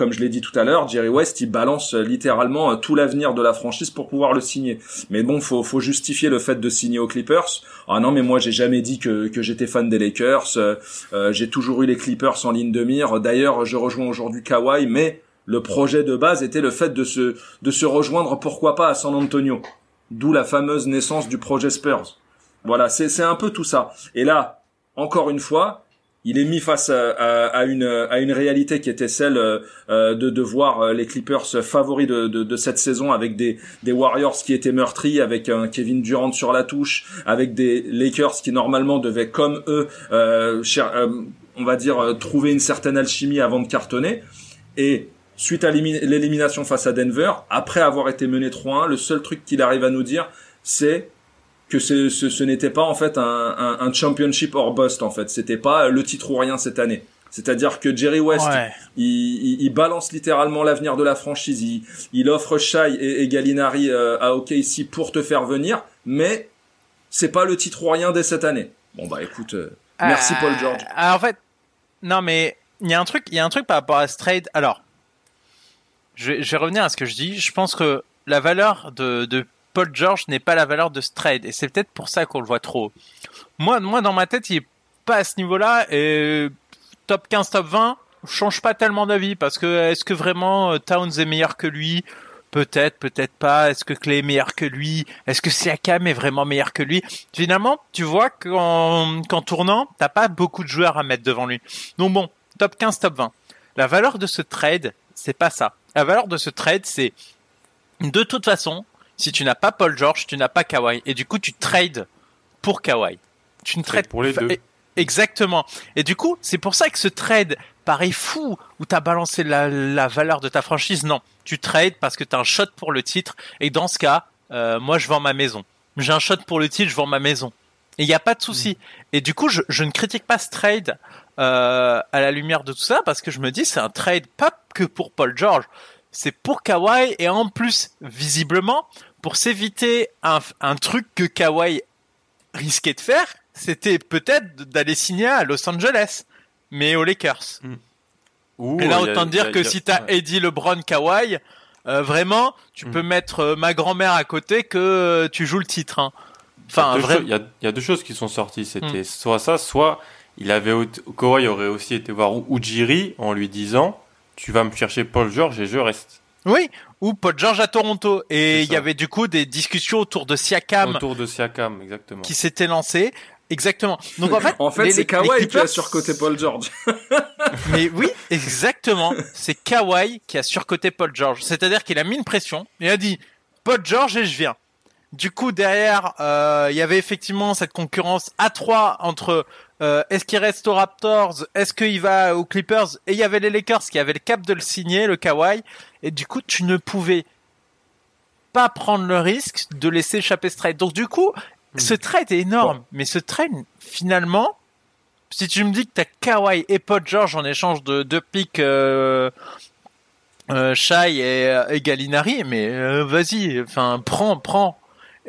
comme je l'ai dit tout à l'heure, Jerry West, il balance euh, littéralement euh, tout l'avenir de la franchise pour pouvoir le signer. Mais bon, faut, faut justifier le fait de signer aux Clippers. Ah non, mais moi, j'ai jamais dit que, que j'étais fan des Lakers. Euh, j'ai toujours eu les Clippers en ligne de mire. D'ailleurs, je rejoins aujourd'hui Kawhi, mais le projet de base était le fait de se, de se rejoindre, pourquoi pas, à San Antonio. D'où la fameuse naissance du projet Spurs. Voilà, c'est un peu tout ça. Et là, encore une fois, il est mis face à, une, à une réalité qui était celle euh, de, de voir euh, les Clippers favoris de, de, cette saison avec des, des Warriors qui étaient meurtris, avec un Kevin Durant sur la touche, avec des Lakers qui normalement devaient comme eux, euh, on va dire, trouver une certaine alchimie avant de cartonner. Et suite à l'élimination face à Denver, après avoir été mené 3-1, le seul truc qu'il arrive à nous dire, c'est que ce, ce, n'était pas en fait un, un, championship or bust en fait. C'était pas le titre ou rien cette année. C'est-à-dire que Jerry West, il, il, balance littéralement l'avenir de la franchise. Il, il offre Shai et, et Gallinari euh, à OKC pour te faire venir, mais c'est pas le titre ou rien dès cette année. Bon bah écoute, euh, merci Paul George. Alors, en fait, non mais il y a un truc, il y a un truc par rapport à ce trade. Alors, je vais, je vais revenir à ce que je dis. Je pense que la valeur de, de Paul George n'est pas la valeur de ce trade. Et c'est peut-être pour ça qu'on le voit trop. Moi, moi, dans ma tête, il est pas à ce niveau-là. Et top 15, top 20, change pas tellement d'avis. Parce que est-ce que vraiment euh, Towns est meilleur que lui? Peut-être, peut-être pas. Est-ce que Clay est meilleur que lui? Est-ce que Siakam est vraiment meilleur que lui? Finalement, tu vois qu'en, qu'en tournant, t'as pas beaucoup de joueurs à mettre devant lui. Donc bon, top 15, top 20. La valeur de ce trade, c'est pas ça. La valeur de ce trade, c'est de toute façon, si tu n'as pas Paul George, tu n'as pas Kawhi. Et du coup, tu trades pour Kawhi. Tu ne trades pour les deux. Exactement. Et du coup, c'est pour ça que ce trade paraît fou, où tu as balancé la, valeur de ta franchise. Non, tu trades parce que tu as un shot pour le titre. Et dans ce cas, euh, moi, je vends ma maison. J'ai un shot pour le titre, je vends ma maison. Et il n'y a pas de souci. Mm. Et du coup, je, ne critique pas ce trade euh, à la lumière de tout ça, parce que je me dis, c'est un trade pas que pour Paul George, c'est pour Kawhi, et en plus, visiblement, pour s'éviter un, un truc que Kawhi risquait de faire, c'était peut-être d'aller signer à Los Angeles, mais aux Lakers. Et là, autant dire que si t'as Eddie LeBron Kawhi, euh, vraiment, tu hmm. peux mettre euh, ma grand-mère à côté que euh, tu joues le titre. Hein. Enfin, il y, a, y, a deux choses qui sont sorties. C'était hmm. soit ça, soit il avait Kawhi aurait aussi été voir Ujiri en lui disant tu vas me chercher Paul George et je reste. Oui, ou Paul George à Toronto. Et il y avait du coup des discussions autour de Siakam. Autour de Siakam, exactement. Qui s'étaient lancées. Exactement. Donc en fait, en fait, c'est Kawhi qui a surcoté Paul George. Mais oui, exactement. C'est Kawhi qui a surcoté Paul George. C'est-à-dire qu'il a mis une pression et a dit Paul George et je viens. Du coup, derrière, euh, il y avait effectivement cette concurrence à trois entre euh, est-ce qu'il reste aux Raptors, est-ce qu'il va aux Clippers, et il y avait les Lakers qui avaient le cap de le signer, le Kawhi, et du coup, tu ne pouvais pas prendre le risque de laisser échapper ce trade. Donc du coup, hmm. ce trade est énorme, mais ce trade, finalement, si tu me dis que tu as Kawhi et Paul George en échange de deux picks euh, euh, Shai et, et Gallinari, mais euh, vas-y, enfin prends, prends.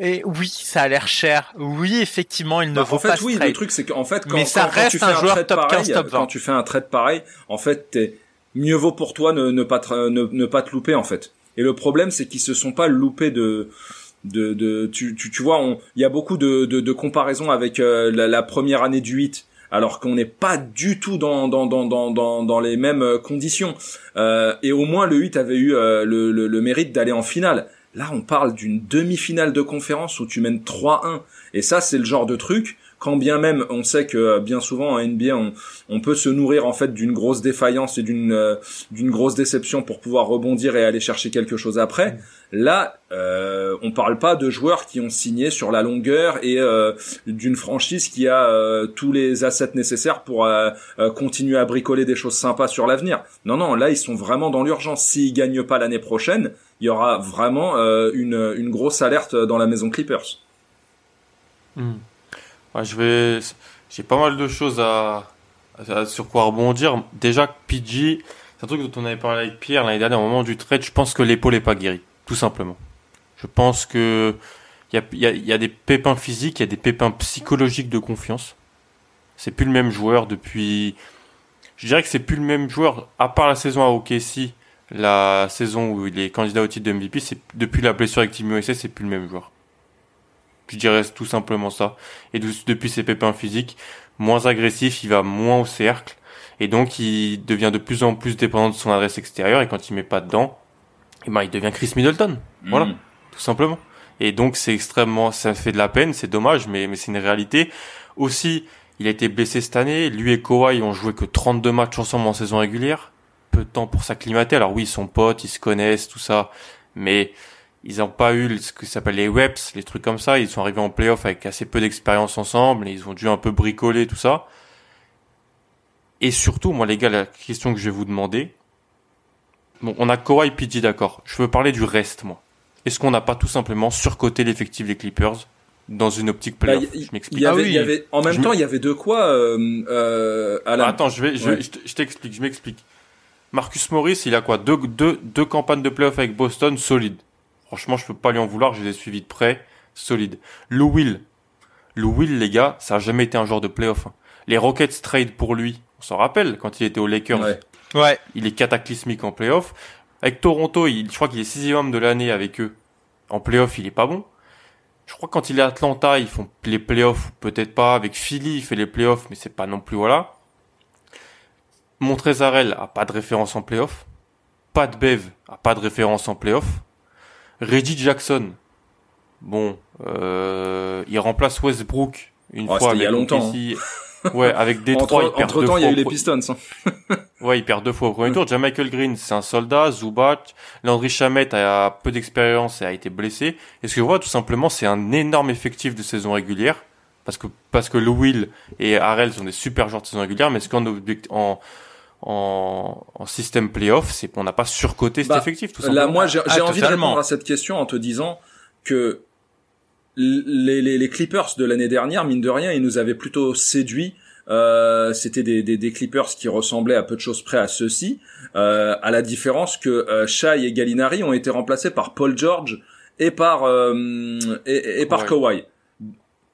Et oui, ça a l'air cher. Oui, effectivement, il ne bah, vaut en fait, pas oui, le truc c'est qu'en fait quand, mais ça reste tu fais un, joueur top pareil, 15, top 20. quand tu fais un trade pareil, en fait, mieux vaut pour toi ne, ne pas te, ne, ne, pas te louper en fait. Et le problème c'est qu'ils se sont pas loupés de de, de tu, tu, tu vois, il y a beaucoup de, de, de comparaisons avec euh, la, la, première année du 8 alors qu'on n'est pas du tout dans dans dans dans dans, les mêmes euh, conditions. Euh, et au moins le 8 avait eu euh, le, le, le mérite d'aller en finale. Là, on parle d'une demi-finale de conférence où tu mènes 3-1. Et ça, c'est le genre de truc quand bien même on sait que euh, bien souvent en NBA on, peut se nourrir en fait d'une grosse défaillance et d'une euh, d'une grosse déception pour pouvoir rebondir et aller chercher quelque chose après. Là, euh, on parle pas de joueurs qui ont signé sur la longueur et euh, d'une franchise qui a tous les assets nécessaires pour continuer à bricoler des choses sympas sur l'avenir. Non, non, là ils sont vraiment dans l'urgence. S'ils gagnent pas l'année prochaine, il y aura vraiment une, une grosse alerte dans la maison Clippers. Je vais, j'ai pas mal de choses à, sur quoi rebondir. Déjà, PG, c'est un truc dont on avait parlé avec Pierre l'année dernière au moment du trade. Je pense que l'épaule est pas guérie, tout simplement. Je pense que il y a, des pépins physiques, il y a des pépins psychologiques de confiance. C'est plus le même joueur depuis. Je dirais que c'est plus le même joueur, à part la saison à OKC, la saison où il est candidat au titre de MVP, depuis la blessure avec Team USA, c'est plus le même joueur. Je dirais tout simplement ça. Et depuis ses pépins physiques, moins agressif, il va moins au cercle. Et donc, il devient de plus en plus dépendant de son adresse extérieure. Et quand il met pas dedans, eh ben, il devient Chris Middleton. Voilà. Mm. Tout simplement. Et donc, c'est extrêmement, ça fait de la peine, c'est dommage, mais, mais c'est une réalité. Aussi, il a été blessé cette année. Lui et Kawhi ont joué que 32 matchs ensemble en saison régulière. Peu de temps pour s'acclimater. Alors oui, ils sont potes, ils se connaissent, tout ça. Mais ils n'ont pas eu ce que s'appelle les reps, les trucs comme ça. Ils sont arrivés en playoff avec assez peu d'expérience ensemble et ils ont dû un peu bricoler tout ça. Et surtout, moi les gars, la question que je vais vous demander, bon, on a Kawhi PG d'accord. Je veux parler du reste, moi. Est-ce qu'on n'a pas tout simplement surcoté l'effectif des Clippers dans une optique bah, playoff? Je m'explique. Ah oui. en même temps, il y avait de quoi. Euh, euh, attends, je vais, je, je t'explique, je m'explique. Marcus Morris, il a quoi? Deux, deux, deux campagnes de playoff avec Boston solides. Franchement, je peux pas lui en vouloir, je les ai suivis de près, solide. Lou Will. Lou Will, les gars, ça a jamais été un joueur de playoff. Hein. Les Rockets trade pour lui, on s'en rappelle, quand il était aux Lakers. Ouais. Il est cataclysmique en playoff. Avec Toronto, il, je crois qu'il est sixième de l'année avec eux. En playoff, il est pas bon. Je crois que quand il est à Atlanta, ils font les playoffs, peut-être pas. Avec Philly, il fait les playoffs, mais c'est pas non plus, voilà. Montrezarel a pas de référence en playoff. Pat Bev a pas de référence en playoff. Reggie Jackson, bon, euh, il remplace Westbrook une oh, fois. il y a longtemps. Hein. Ouais, avec Détroit, entre, il perd entre temps, il y a eu les Pistons. Hein. ouais, il perd deux fois au premier tour. Michael Green, c'est un soldat. Zubac, Landry Chamette a peu d'expérience et a été blessé. Et ce que je vois, tout simplement, c'est un énorme effectif de saison régulière. Parce que, parce que Will et Harrell sont des super joueurs de saison régulière, mais ce qu'on en, en, en système playoff, c'est qu'on n'a pas surcoté cet bah, effectif. Tout là, moi, j'ai ah, envie de répondre à cette question en te disant que les, les, les Clippers de l'année dernière, mine de rien, ils nous avaient plutôt séduits. Euh, C'était des, des, des, Clippers qui ressemblaient à peu de choses près à ceux-ci, euh, à la différence que euh, Shai et Gallinari ont été remplacés par Paul George et par euh, et, et, par Kawhi.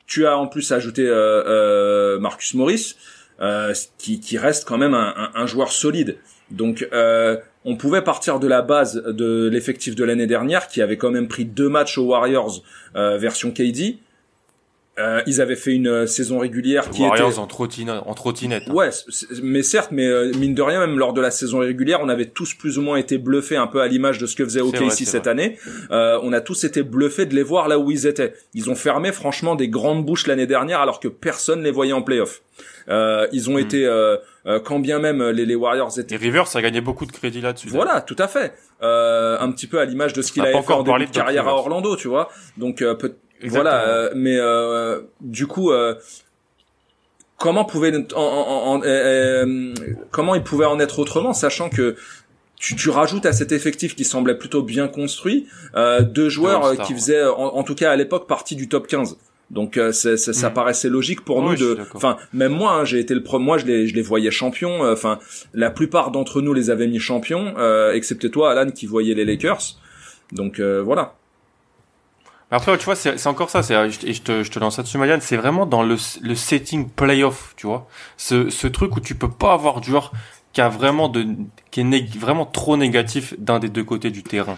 Tu as en plus ajouté euh, euh Marcus Morris. Euh, qui, reste quand même un, un, joueur solide. Donc euh, on pouvait partir de la base de l'effectif de l'année dernière qui avait quand même pris deux matchs aux Warriors euh, version KD euh, ils avaient fait une euh, saison régulière qui Warriors était en trottinette, en trottinette. Hein. Ouais, mais certes, mais euh, mine de rien, même lors de la saison régulière, on avait tous plus ou moins été bluffés un peu à l'image de ce que faisait OKC cette année. Euh, on a tous été bluffés de les voir là où ils étaient. Ils ont fermé franchement des grandes bouches l'année dernière alors que personne les voyait en playoff. Euh, ils ont hmm. été, euh, quand bien même les, les Warriors étaient. Et Rivers a gagné beaucoup de crédit là-dessus. Voilà, tout à fait. un petit peu à l'image de ce qu'il a fait en début de carrière à Orlando, tu vois. Donc peut voilà, euh, mais euh, du coup, euh, comment pouvait, en, comment il pouvait en être autrement, sachant que tu, tu, rajoutes à cet effectif qui semblait plutôt bien construit deux joueurs qui faisaient, en, tout cas à l'époque, partie du top 15. Donc ça, ça mm. paraissait logique pour nous de, enfin même moi hein, j'ai été le premier, moi je les je les voyais champions. Enfin la plupart d'entre nous les avaient mis champions, excepté toi Alan qui voyait les Lakers. Donc voilà. Après, tu vois, c'est encore ça. Et je te, je te lance là-dessus, Marianne. C'est vraiment dans le, le setting playoff, tu vois. Ce, ce truc où tu peux pas avoir du joueur qui a vraiment de, qui est vraiment trop négatif d'un des deux côtés du terrain.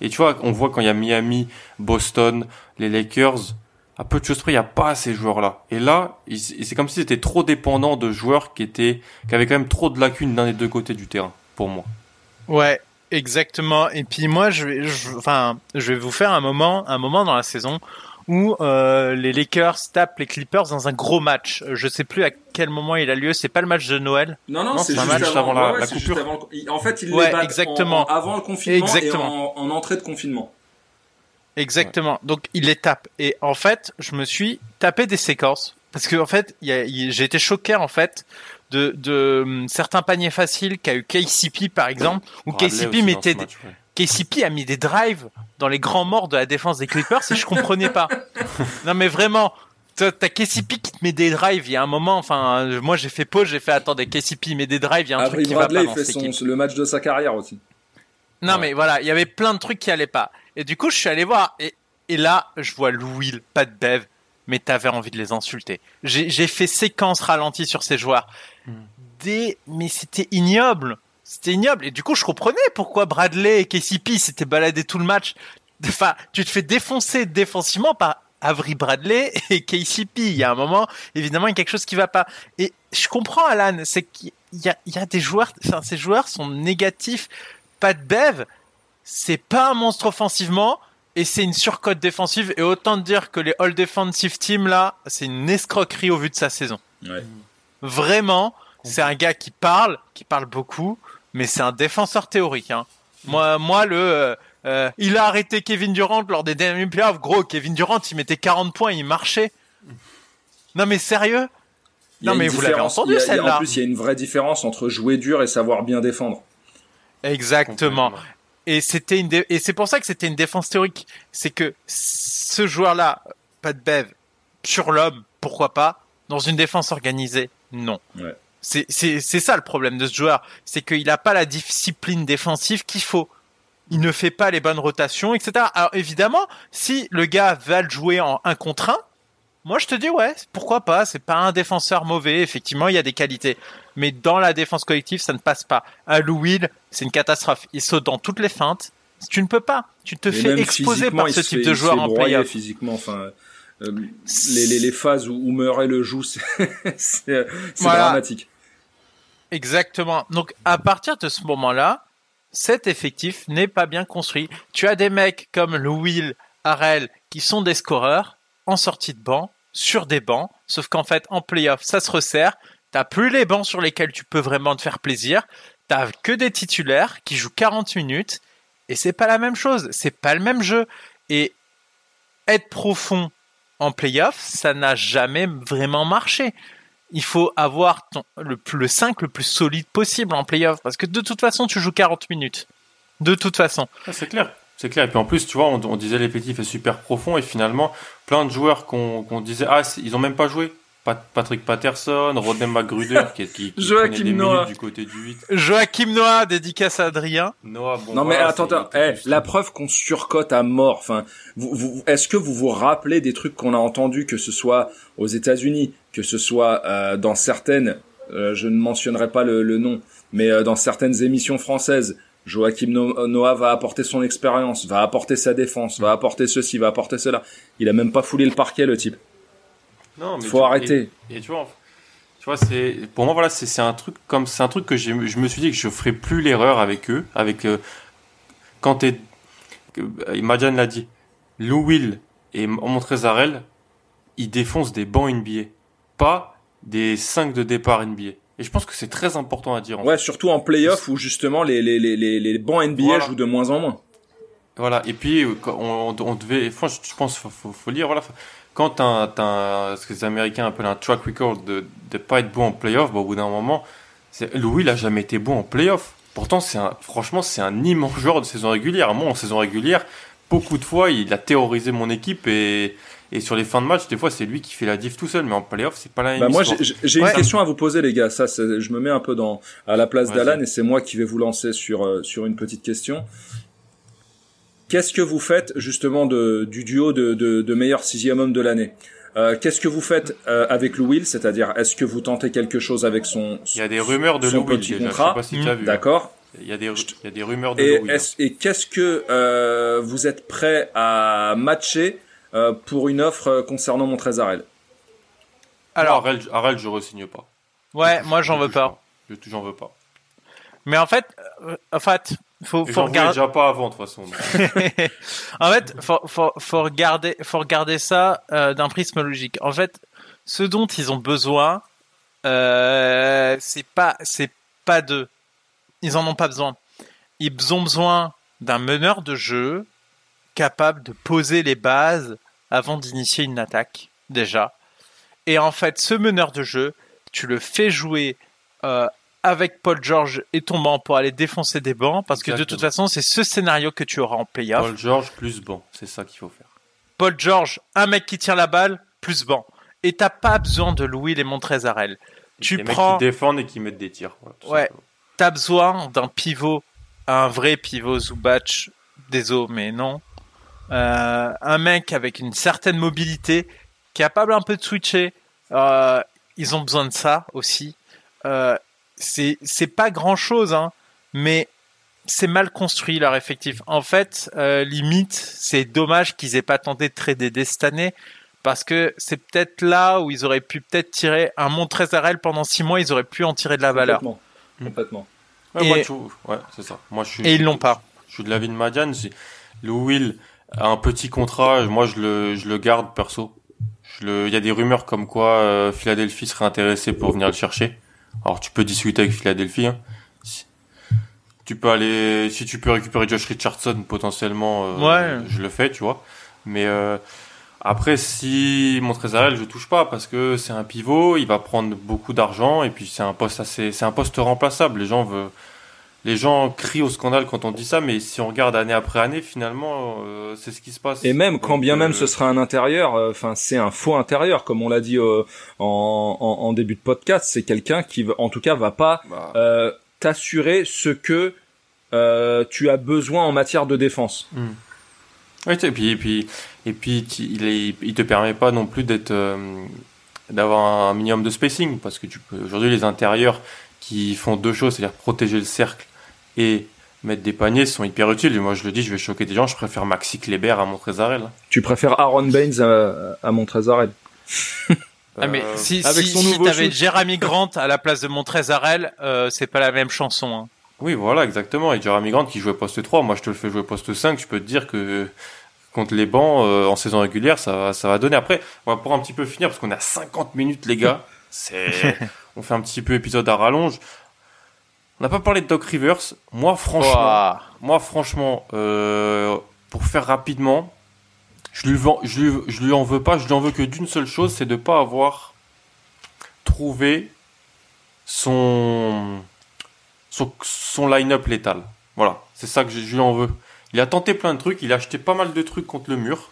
Et tu vois, on voit quand il y a Miami, Boston, les Lakers, à peu de choses près, il n'y a pas ces joueurs-là. Et là, c'est comme si c'était trop dépendant de joueurs qui étaient, qui avaient quand même trop de lacunes d'un des deux côtés du terrain, pour moi. Ouais, exactement. Et puis moi, je vais, enfin, je vais vous faire un moment, un moment dans la saison où euh, les Lakers tapent les Clippers dans un gros match. Je sais plus à quel moment il a lieu. C'est pas le match de Noël? Non, non, c'est un match avant, la, la coupure. En fait, il ouais, exactement. avant le confinement exactement. et en, entrée de confinement. Exactement. Donc il les tape. Et en fait, je me suis tapé des séquences parce que en fait, j'ai été choqué en fait de, de hum, certains paniers faciles qu'a eu KCP par exemple, où KCP mettait des, KCP a mis des drives dans les grands morts de la défense des Clippers et je comprenais pas. non mais vraiment, t'as KCP qui te met des drives. Il y a un moment, enfin, moi j'ai fait pause, j'ai fait attendez, KCP met des drives. Il y a un truc qui va pas. il fait son, le match de sa carrière aussi. Non mais voilà, il y avait plein de trucs qui allaient pas. Et du coup, je suis allé voir et, et là, je vois Louis, pas de Bev, mais t'avais envie de les insulter. J'ai fait séquence ralentie sur ces joueurs. Des, mais c'était ignoble. C'était ignoble. Et du coup, je comprenais pourquoi Bradley et KCP s'étaient baladés tout le match. Enfin, tu te fais défoncer défensivement par Avery Bradley et KCP. Il y a un moment, évidemment, il y a quelque chose qui va pas. Et je comprends, Alan, c'est qu'il y a, il y a des joueurs, enfin, ces joueurs sont négatifs. Pas de Bev, c'est pas un monstre offensivement et c'est une surcote défensive. Et autant dire que les All Defensive Team là, c'est une escroquerie au vu de sa saison. Ouais. Vraiment, c'est un gars qui parle, qui parle beaucoup, mais c'est un défenseur théorique. Hein. Moi, moi, le, euh, euh, il a arrêté Kevin Durant lors des derniers playoffs. Gros, Kevin Durant, il mettait 40 points, il marchait. Non, mais sérieux? Non, mais vous l'avez entendu celle-là. En plus, il y a une vraie différence entre jouer dur et savoir bien défendre. Exactement. Et c'était une et c'est pour ça que c'était une défense théorique. C'est que ce joueur-là, pas de bev, sur l'homme, pourquoi pas Dans une défense organisée, non. Ouais. C'est, c'est, c'est ça le problème de ce joueur, c'est qu'il n'a pas la discipline défensive qu'il faut. Il ne fait pas les bonnes rotations, etc. Alors évidemment, si le gars va le jouer en un contre un, moi je te dis ouais, pourquoi pas, c'est pas un défenseur mauvais, effectivement il y a des qualités. Mais dans la défense collective, ça ne passe pas. À Louis, c'est une catastrophe. Il saute dans toutes les feintes. Tu ne peux pas. Tu te fais exposer par ce type de joueur en playoff. Physiquement, enfin, euh, les, les, les, phases où, où Murray le joue, c'est, c'est, dramatique. Exactement. Donc à partir de ce moment-là, cet effectif n'est pas bien construit. Tu as des mecs comme Will, Harrell, qui sont des scoreurs en sortie de banc, sur des bancs, sauf qu'en fait en playoff ça se resserre. T'as plus les bancs sur lesquels tu peux vraiment te faire plaisir. T'as que des titulaires qui jouent 40 minutes et c'est pas la même chose. C'est pas le même jeu. Et être profond en playoff, ça n'a jamais vraiment marché il faut avoir le, le 5 le plus solide possible en playoff parce que de toute façon tu joues 40 minutes. De toute façon. Ah, c'est clair. C'est clair. Et puis en plus, tu vois, on, disait l'effectif est super profond et finalement, plein de joueurs qu'on disait, ah, ils ont même pas joué. Patrick Patterson, Rodney McGruder qui, qui, qui Joachim des Noah. du côté du 8. Joachim Noah, dédicace à Adrien. Noah, bon, non mais attends, attends. Eh, la preuve qu'on surcote à mort. Enfin, vous, vous, est-ce que vous vous rappelez des trucs qu'on a entendus, que ce soit aux États-Unis, que ce soit euh, dans certaines, euh, je ne mentionnerai pas le, le nom, mais euh, dans certaines émissions françaises, Joachim Noah va apporter son expérience, va apporter sa défense, va apporter ceci, va apporter cela. Il a même pas foulé le parquet, le type. Non, mais faut arrêter. Et, tu vois, tu vois, c'est pour moi voilà, c'est un truc comme c'est un truc que je me suis dit que je ferai plus l'erreur avec eux, avec euh, quand t'es, Imagine l'a dit, Lou Will et Montrezarel, ils défoncent des bancs NBA, pas des 5 de départ NBA. Et je pense que c'est très important à dire. ouais, surtout en playoff où justement les, les, les, les, bancs NBA jouent de moins en moins. Voilà, et puis on, on devait, je pense qu'il faut, faut, lire, voilà, quand tu as, ce que les Américains appellent un track record de ne pas être bon en playoff, bah, au bout d'un moment, Louis, il a jamais été bon en playoff. Pourtant, un, franchement, c'est un immense joueur de saison régulière. Moi, en saison régulière, beaucoup de fois, il a théorisé mon équipe et, et sur les fins de match, des fois, c'est lui qui fait la diff tout seul. Mais en playoff, c'est pas la même bah Moi, j'ai une question à vous poser, les gars. Ça, je me mets un peu dans, à la place d'Alan et c'est moi qui vais vous lancer sur, euh, sur une petite question. Qu'est-ce que vous faites justement de, du duo de, de, de meilleur sixième homme de l'année euh, Qu'est-ce que vous faites euh, avec Lou Will C'est-à-dire, est-ce que vous tentez quelque chose avec son, Il y a des rumeurs de Lou Will contrat. Je sais pas si vu. D'accord. Il y a des, il y a des rumeurs de et, Lou Will. et qu'est-ce que euh, vous êtes prêt à matcher pour une offre concernant Montrezarel. Alors, Arel, je re-signe pas. Ouais, moi j'en veux pas. Je j'en veux pas. Mais en fait, en fait, faut, faut regarder. déjà pas avant de toute façon. en fait, faut, faut, faut regarder, faut regarder ça d'un prisme logique. En fait, ce dont ils ont besoin, euh, c'est pas, c'est pas d'eux. Ils en ont pas besoin. Ils ont besoin d'un meneur de jeu capable de poser les bases avant d'initier une attaque, déjà. Et en fait, ce meneur de jeu, tu le fais jouer euh, avec Paul George et ton banc pour aller défoncer des bancs, parce que de toute façon, c'est ce scénario que tu auras en playoff. Paul George plus banc, c'est ça qu'il faut faire. Paul George, un mec qui tire la balle, plus banc. Et t'as pas besoin de Louis les Montrezarel. Tu des prends. Mecs qui défendent et qui mettent des tirs. ouais. T'as besoin d'un pivot, un vrai pivot Zubac, désolé, mais non. Euh, un mec avec une certaine mobilité, capable un peu de switcher. Euh, ils ont besoin de ça aussi. Euh, c'est c'est pas grand chose, hein, mais c'est mal construit leur effectif. En fait, euh, limite, c'est dommage qu'ils aient pas tenté de trader dès cette année parce que c'est peut-être là où ils auraient pu peut-être tirer un Montrezarel pendant six mois, ils auraient pu en tirer de la valeur. Complètement. Ouais, et... ouais, c'est ça. Moi, je suis, et ils l'ont pas. Je suis de l'avis de Madiane. Le Will a un petit contrat. Moi, je le, je le garde perso. Je le, il y a des rumeurs comme quoi euh, Philadelphie serait intéressé pour venir le chercher. Alors, tu peux discuter avec Philadelphie. Hein. Tu peux aller, si tu peux récupérer Josh Richardson potentiellement, euh, ouais. je le fais, tu vois. Mais euh, après, si Montrezarel, je touche pas parce que c'est un pivot, il va prendre beaucoup d'argent et puis c'est un poste assez, c'est un poste remplaçable. Les gens veulent, les gens crient au scandale quand on dit ça, mais si on regarde année après année, finalement, euh, c'est ce qui se passe. Et même quand bien même ce euh, sera un intérieur, euh, enfin c'est un faux intérieur, comme on l'a dit en, en, début de podcast, c'est quelqu'un qui, en tout cas, va pas bah. t'assurer ce que tu as besoin en matière de défense. Hmm. Oui, et puis, et puis, et puis il, est, il te permet pas non plus d'être, d'avoir un minimum de spacing, parce que tu peux, aujourd'hui, les intérieurs qui font deux choses, c'est-à-dire protéger le cercle et mettre des paniers, sont hyper utiles. Et moi, je le dis, je vais choquer des gens, je préfère Maxi Kleber à Montrezarel. Tu préfères Aaron Baines à, à Montrezarel ah mais si, avec si, son si t'avais Jeremy Grant à la place de Montrezarel, euh, c'est pas la même chanson. Hein. Oui, voilà, exactement. Et Jeremy Grant qui jouait poste 3, moi je te le fais jouer poste 5, je peux te dire que contre les bancs euh, en saison régulière, ça va, ça va donner. Après, on va pour un petit peu finir parce qu'on a 50 minutes, les gars. C'est, on fait un petit peu épisode à rallonge. On n'a pas parlé de Doc Rivers. Moi, franchement, moi, franchement, euh, pour faire rapidement, je lui, je, lui, je lui en veux pas. Je lui en veux que d'une seule chose, c'est de pas avoir trouvé son son, line-up létal. Voilà, c'est ça que je lui en veux. Il a tenté plein de trucs, il a acheté pas mal de trucs contre le mur.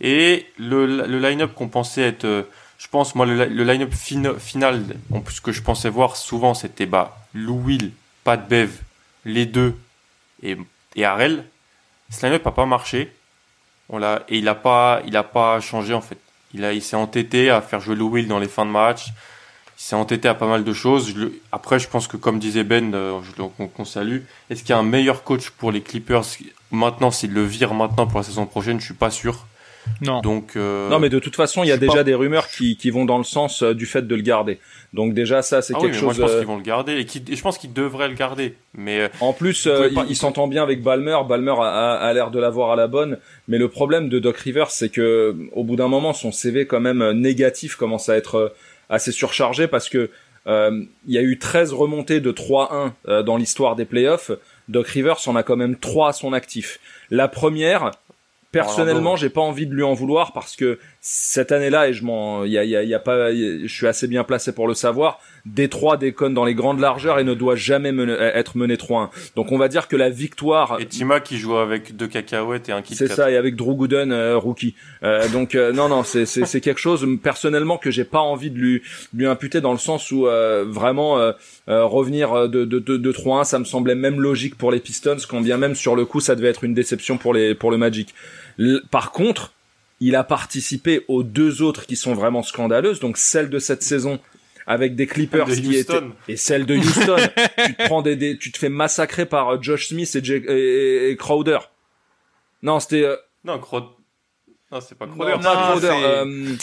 Et le, le line-up qu'on pensait être, euh, je pense, moi, le, line-up final, ce que je pensais voir souvent, c'était bah, Lou Will, Pat Bev, les deux et, et. Ce line-up n'a pas marché. On l'a, et il a pas, pas changé, en fait. Il a, il s'est entêté à faire jouer Lou Will dans les fins de match il s'est entêté à pas mal de choses. après, je pense que comme disait Ben, euh, qu'on salue, est-ce qu'il y a un meilleur coach pour les Clippers maintenant s'il le vire maintenant pour la saison prochaine? Je suis pas sûr. Non. Donc euh, non, mais de toute façon, il y a déjà des rumeurs qui, qui vont dans le sens euh, du fait de le garder. Donc déjà ça, c'est ah quelque chose. Moi, je pense qu'ils vont le garder et, qui, je pense qu'ils devraient le garder. Mais en plus, il, s'entend bien avec Balmer. Balmer a, a, l'air de l'avoir à la bonne. Mais le problème de Doc Rivers, c'est que au bout d'un moment, son CV quand même négatif commence à être assez surchargé parce que euh, il y a eu 13 remontées de 3-1 euh, dans l'histoire des playoffs. Doc Rivers en a quand même 3 à son actif. La première, personnellement, j'ai pas envie de lui en vouloir parce que cette année-là, et je m'en, il y a, y, a, y a, pas, je suis assez bien placé pour le savoir. Détroit déconne dans les grandes largeurs et ne doit jamais être mené 3-1. Donc on va dire que la victoire. Et Tima qui joue avec deux cacahuètes et un kit. C'est ça, et avec Drew Gooden, euh, rookie. Euh, donc euh, non, non, c'est c'est quelque chose personnellement que j'ai pas envie de lui lui imputer dans le sens où euh, vraiment revenir de de de, de 3-1, ça me semblait même logique pour les Pistons, quand bien même sur le coup ça devait être une déception pour les pour le Magic. par contre il a participé aux deux autres qui sont vraiment scandaleuses, donc celle de cette saison avec des Clippers qui étaient et celle de Houston. tu te prends des, tu te fais massacrer par euh, Josh Smith et, et, Crowder. Non, c'était euh, non Crowder. Non, c'est pas Crowder. Non, pas Crowder. Euh,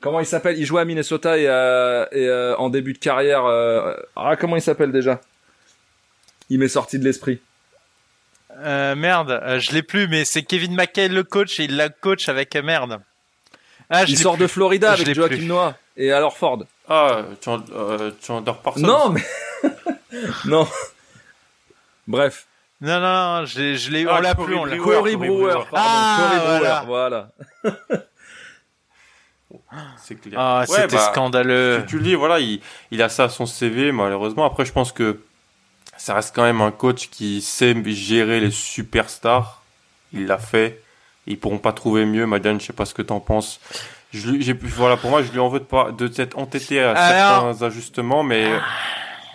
comment il s'appelle? Il jouait à Minnesota et, et en début de carrière. ah, comment il s'appelle déjà? Il m'est sorti de l'esprit. Euh, merde, je l'ai plus, mais c'est Kevin McHale le coach et il la coach avec merde. Ah, il sort de Florida avec Joachim Noah et alors Ford. Ah, tu en, euh, tu en dors Non, mais non. Bref. Non, non, je, je l'ai, ah, on l'a plus, on l'a Corey Brewer. Ah, Corey Brewer, voilà. C'est clair. Ah, c'était bah, scandaleux. Tu, tu, le dis, voilà, il, il a ça à son CV, malheureusement. Après, je pense que ça reste quand même un coach qui sait gérer les superstars. Il l'a fait. Ils pourront pas trouver mieux. Madiane, je sais pas ce que t'en penses. Je, j'ai, voilà, pour moi, je lui en veux de pas, de s'être entêté à certains ajustements, mais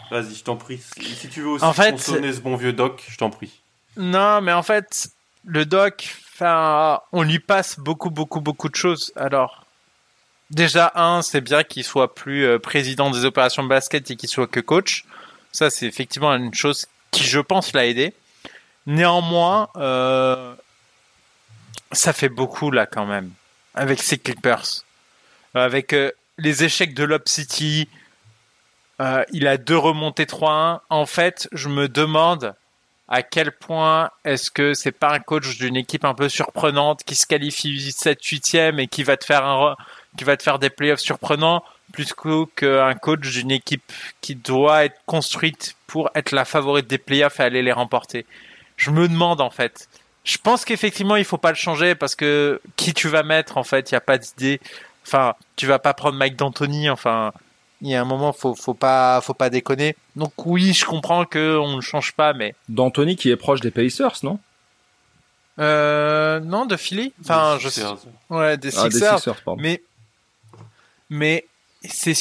vas-y, je t'en prie. Si tu veux aussi en fait, ce bon vieux doc, je t'en prie. Non, mais en fait, le doc, enfin, on lui passe beaucoup, beaucoup, beaucoup de choses. Alors, déjà, un, c'est bien qu'il soit plus euh, président des opérations de basket et qu'il soit que coach. Ça, c'est effectivement une chose qui, je pense, l'a aidé. Néanmoins, euh, ça fait beaucoup là quand même avec ces Clippers, avec euh, les échecs de Lob City. Euh, il a deux remontées 3-1. En fait, je me demande à quel point est-ce que c'est pas un coach d'une équipe un peu surprenante qui se qualifie 7-8e et qui va te faire qui va te faire des playoffs surprenants plus qu'un coach d'une équipe qui doit être construite pour être la favorite des playoffs et aller les remporter. Je me demande en fait. Je pense qu'effectivement il faut pas le changer parce que qui tu vas mettre en fait, il y a pas d'idée. Enfin, tu vas pas prendre Mike D'Antoni. Enfin, il y a un moment faut faut pas faut pas déconner. Donc oui, je comprends que on ne change pas, mais D'Antoni qui est proche des Pacers, non? Euh, non, de Philly. Enfin, je sais. Ouais, des ah, Sixers. mais mais c'est,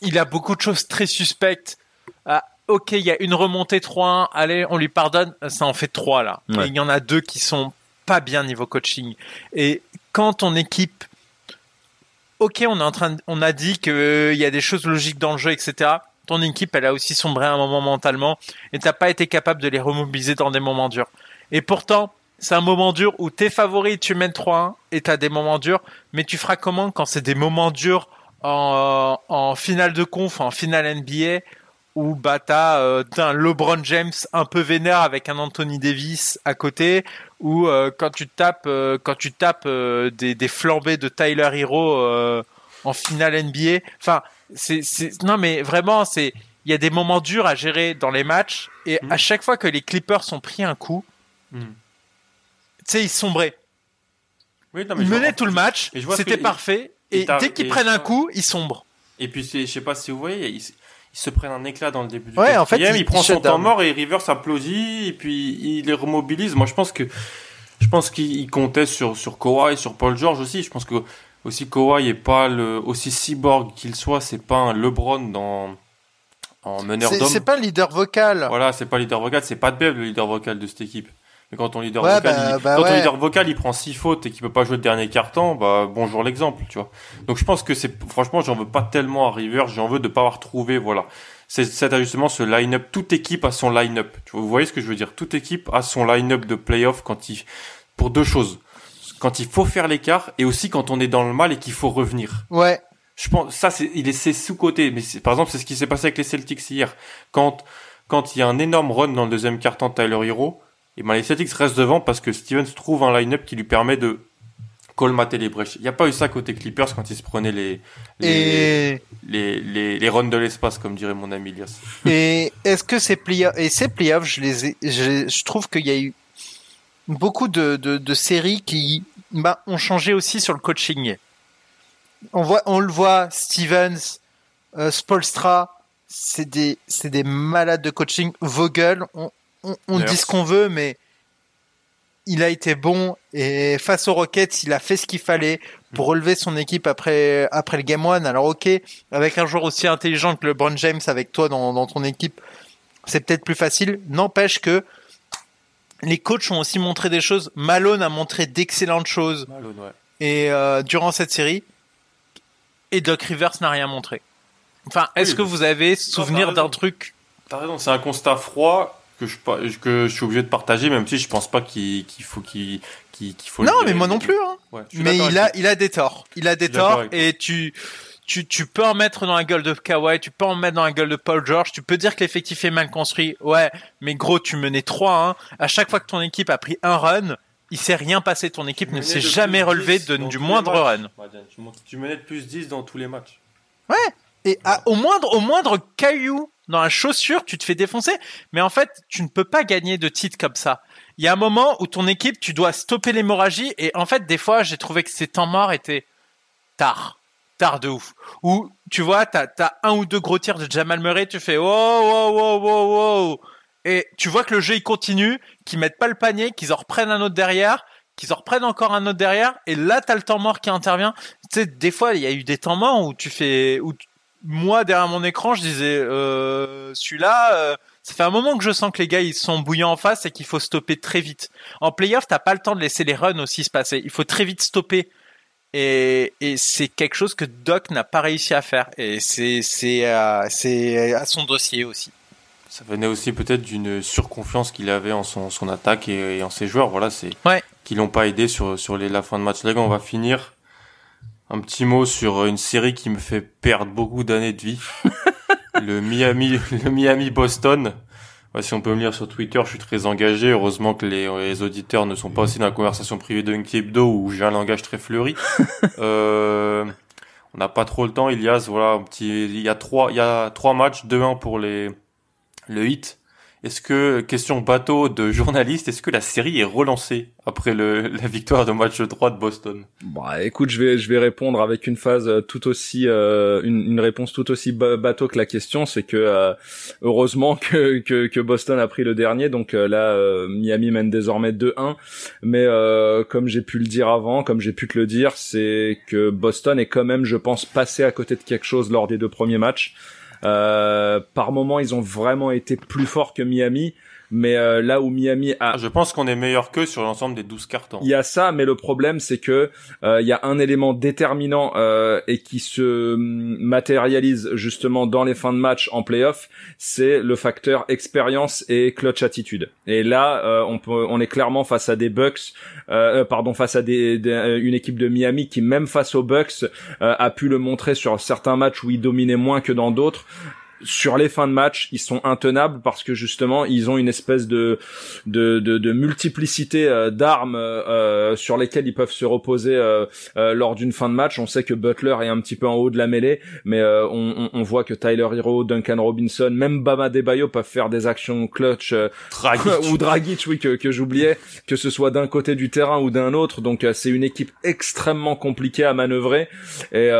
il a beaucoup de choses très suspectes. Ah, ok, il y a une remontée 3-1, allez, on lui pardonne, ça en fait 3 là. il y en a deux qui sont pas bien niveau coaching. Et quand ton équipe, ok, on est en train, on a dit qu'il euh, y a des choses logiques dans le jeu, etc. Ton équipe, elle a aussi sombré un moment mentalement et t'as pas été capable de les remobiliser dans des moments durs. Et pourtant, c'est un moment dur où t'es favori, tu mènes 3-1 et t'as des moments durs, mais tu feras comment quand c'est des moments durs en, en finale de conf, en finale NBA, où bah t'as euh, un LeBron James un peu vénère avec un Anthony Davis à côté, ou euh, quand tu tapes euh, quand tu tapes euh, des, des flambées de Tyler Hero en finale NBA. Enfin, c'est non mais vraiment c'est il y a des moments durs à gérer dans les matchs et mm. à chaque fois que les Clippers ont pris un coup, mm. tu sais ils sombraient. Oui, ils menaient tout le match, c'était parfait et dès qu'ils prennent un coup, ils sombrent. Et puis, je sais pas si vous voyez, ils, se prennent un éclat dans le début du ouais, en fait, il, prend son temps mort et Rivers applaudit et puis il les remobilise. Moi, je pense que je pense qu'il comptait sur sur Kawhi et sur Paul George aussi. Je pense que aussi Kawhi est pas le aussi cyborg qu'il soit, c'est pas un LeBron dans en meneur d'homme. C'est pas le leader vocal. Voilà, c'est pas le leader vocal, c'est pas de Bev le leader vocal de cette équipe. Mais quand ton leader vocal, bah, il, bah quand ton leader vocal, il prend six fautes et qu'il peut pas jouer le dernier carton, bah bonjour l'exemple, tu vois. Donc je pense que c'est franchement, j'en veux pas tellement à River, j'en veux de pas avoir trouvé, voilà. C'est cet ajustement, ce line-up. Toute équipe a son line-up. Vous voyez ce que je veux dire? Toute équipe a son line-up de playoff quand il pour deux choses. Quand il faut faire l'écart et aussi quand on est dans le mal et qu'il faut revenir. Ouais. Je pense ça c'est il est c'est sous côté mais par exemple c'est ce qui s'est passé avec les Celtics hier quand quand il y a un énorme run dans le deuxième quart-temps de Tyler Hero et ben les Celtics restent devant parce que Stevens trouve un line-up qui lui permet de colmater les brèches. Il n'y a pas eu ça côté Clippers quand ils se prenaient les les, les, les, les, runs de l'espace, comme dirait mon ami Elias. Et est-ce que ces playoffs, et ces playoffs, je les ai, je, je trouve qu'il y a eu beaucoup de, de, de séries qui bah, ont changé aussi sur le coaching. On voit, on le voit, Stevens, euh, Spolstra, c'est des, c'est des malades de coaching. Vogel, on, on, dit ce qu'on veut, mais il a été bon et face aux Rockets, il a fait ce qu'il fallait pour mm. relever son équipe après après le game one. Alors ok, avec un joueur aussi intelligent que LeBron James avec toi dans, dans ton équipe, c'est peut-être plus facile. N'empêche que les coachs ont aussi montré des choses. Malone a montré d'excellentes choses. Et euh, durant cette série, et Doc Rivers n'a rien montré. Enfin, est-ce que vous avez souvenir d'un truc T'as raison, c'est un constat froid que je que je suis obligé de partager même si je pense pas qu'il faut qu'il qu'il faut non mais moi non plus hein. mais il a il a des torts il a des torts et tu tu, tu peux en mettre dans la gueule de Kawhi, tu peux en mettre dans la gueule de Paul George, tu peux dire que l'effectif est mal construit. Ouais, mais gros, tu menais 3-1. À chaque fois que ton équipe a pris un run, il s'est rien passé. Ton équipe ne s'est jamais relevée du moindre run. Tu menais de plus 10 dans tous les matchs. Ouais. Et au moindre, au moindre caillou dans la chaussure, tu te fais défoncer. Mais en fait, tu ne peux pas gagner de titre comme ça. Il y a un moment où ton équipe, tu dois stopper l'hémorragie. Et en fait, des fois, j'ai trouvé que ces temps morts étaient tard tard de ouf. Ou tu vois, t'as as un ou deux gros tirs de Jamal Murray, tu fais wow wow wow wow wow et tu vois que le jeu il continue, qu'ils mettent pas le panier, qu'ils en reprennent un autre derrière, qu'ils en reprennent encore un autre derrière, et là t'as le temps mort qui intervient. Tu sais, des fois il y a eu des temps morts où tu fais, où moi derrière mon écran je disais euh, celui-là. Euh, ça fait un moment que je sens que les gars ils sont bouillants en face et qu'il faut stopper très vite. En playoff, t'as pas le temps de laisser les runs aussi se passer. Il faut très vite stopper et, et c'est quelque chose que Doc n'a pas réussi à faire. Et c'est c'est euh, c'est à son dossier aussi. Ça venait aussi peut-être d'une surconfiance qu'il avait en son, son attaque et, en ses joueurs. Voilà, c'est ouais. qui l'ont pas aidé sur sur les, la fin de match. Les gars, on va finir. Un petit mot sur une série qui me fait perdre beaucoup d'années de vie. le Miami le Miami Boston si on peut me lire sur Twitter, je suis très engagé. Heureusement que les, auditeurs ne sont pas aussi dans la conversation privée de Hebdo où j'ai un langage très fleuri. euh, on n'a pas trop le temps, Ilias. Voilà, un petit, il y a trois, il y a trois matchs, 2-1 pour les, le hit. Est-ce que, question bateau de journaliste, est-ce que la série est relancée après le, la victoire de match 3 de Boston? Bah écoute, je vais je vais répondre avec une phase euh, tout aussi euh, une, une, réponse tout aussi bateau que la question, c'est que euh, heureusement que, que, que Boston a pris le dernier, donc là Miami mène désormais 2-1, mais comme j'ai pu le dire avant, comme j'ai pu te le dire, c'est que Boston est quand même, je pense, passé à côté de quelque chose lors des deux premiers matchs. Euh, par moment, ils ont vraiment été plus forts que Miami. Mais euh, là où Miami a... Je pense qu'on est meilleur qu'eux sur l'ensemble des 12 cartons. Il y a ça, mais le problème c'est que euh, il y a un élément déterminant euh, et qui se matérialise justement dans les fins de match en playoff, c'est le facteur expérience et clutch attitude. Et là, euh, on peut, on est clairement face à des Bucks, euh, pardon, face à des, une équipe de Miami qui même face aux Bucks a pu le montrer sur certains matchs où ils dominaient moins que dans d'autres sur les fins de match, ils sont intenables parce que justement, ils ont une espèce de de, de, de multiplicité euh, d'armes euh, sur lesquelles ils peuvent se reposer euh, lors d'une fin de match. On sait que Butler est un petit peu en haut de la mêlée, mais on, on, voit que Tyler Hero, Duncan Robinson, même Bama Debayo peuvent faire des actions clutch ou Dragic, oui que, que j'oubliais, que ce soit d'un côté du terrain ou d'un autre. Donc c'est une équipe extrêmement compliquée à manœuvrer et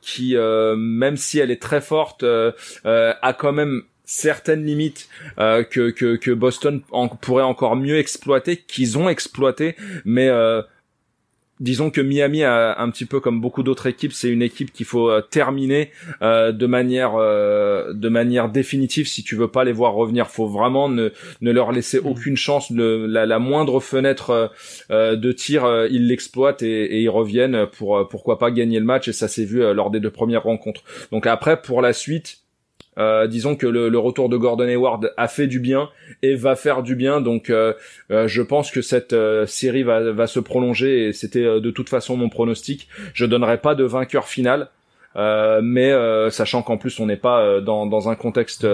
qui, même si elle est très forte, euh, a quand même certaines limites euh, que, que, que Boston pourrait encore mieux exploiter, qu'ils ont exploité, mais euh, disons que Miami a un petit peu comme beaucoup d'autres équipes, c'est une équipe qu'il faut terminer de manière de manière définitive si tu veux pas les voir revenir. Faut vraiment ne, ne leur laisser mm. aucune chance. la, la, moindre fenêtre de tir, ils l'exploitent et, et, ils reviennent pour pourquoi pas gagner le match. Et ça s'est vu lors des deux premières rencontres. Donc après pour la suite euh, disons que le, retour de Gordon Hayward a fait du bien et va faire du bien. Donc, euh, euh, je pense que cette série va, va se prolonger et c'était de toute façon mon pronostic. Je donnerai pas de vainqueur final. mais sachant qu'en plus on n'est pas dans, dans un contexte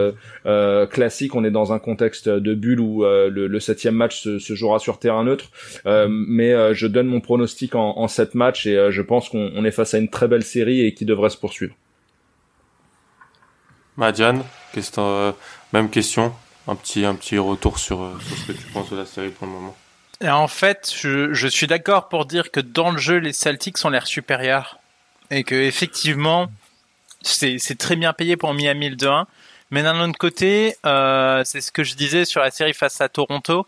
classique, on est dans un contexte de bulle où le, septième match se, jouera sur terrain neutre. mais je donne mon pronostic en, en sept matchs et je pense qu'on est face à une très belle série et qui devrait se poursuivre. Madiane, euh, même question, un petit, un petit retour sur, euh, sur, ce que tu penses de la série pour le moment. Et en fait, je, suis d'accord pour dire que dans le jeu, les Celtics ont l'air supérieurs. Et que effectivement, c'est très bien payé pour Miami le 2-1. Mais d'un autre côté, euh, c'est ce que je disais sur la série face à Toronto,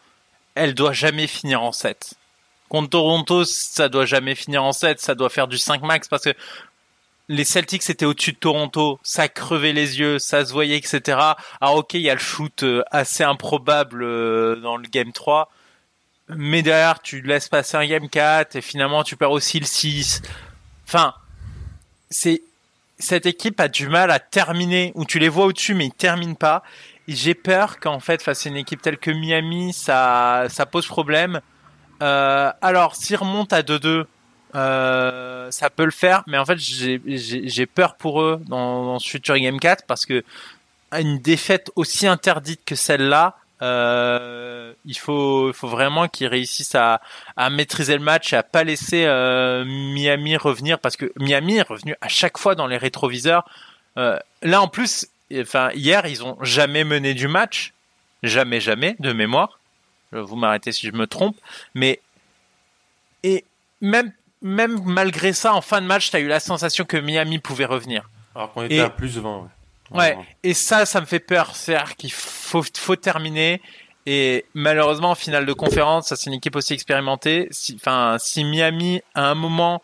elle doit jamais finir en 7. Contre Toronto, ça doit jamais finir en 7, ça doit faire du 5 max parce que les Celtics étaient au-dessus de Toronto, ça crevait les yeux, ça se voyait, etc. Alors ok, il y a le shoot euh, assez improbable euh, dans le game 3, mais derrière tu laisses passer un game 4 et finalement tu perds aussi le 6. Enfin, c'est cette équipe a du mal à terminer, où tu les vois au-dessus mais ils terminent pas. j'ai peur qu'en fait face à une équipe telle que Miami, ça ça pose problème. Euh, alors, s'ils remontent à 2-2, euh, ça peut le faire, mais en fait, j'ai peur pour eux dans, dans ce futur Game 4 parce que une défaite aussi interdite que celle-là, euh, il faut, faut vraiment qu'ils réussissent à, à maîtriser le match et à pas laisser euh, Miami revenir parce que Miami est revenu à chaque fois dans les rétroviseurs. Euh, là, en plus, enfin hier, ils ont jamais mené du match, jamais, jamais de mémoire. Vous m'arrêtez si je me trompe, mais et même même malgré ça, en fin de match, tu as eu la sensation que Miami pouvait revenir. Alors qu'on était à plus 20. Ouais. et ça, ça me fait peur. C'est-à-dire qu'il faut, faut terminer. Et malheureusement, en finale de conférence, ça c'est une équipe aussi expérimentée. Si, enfin, si Miami, à un moment,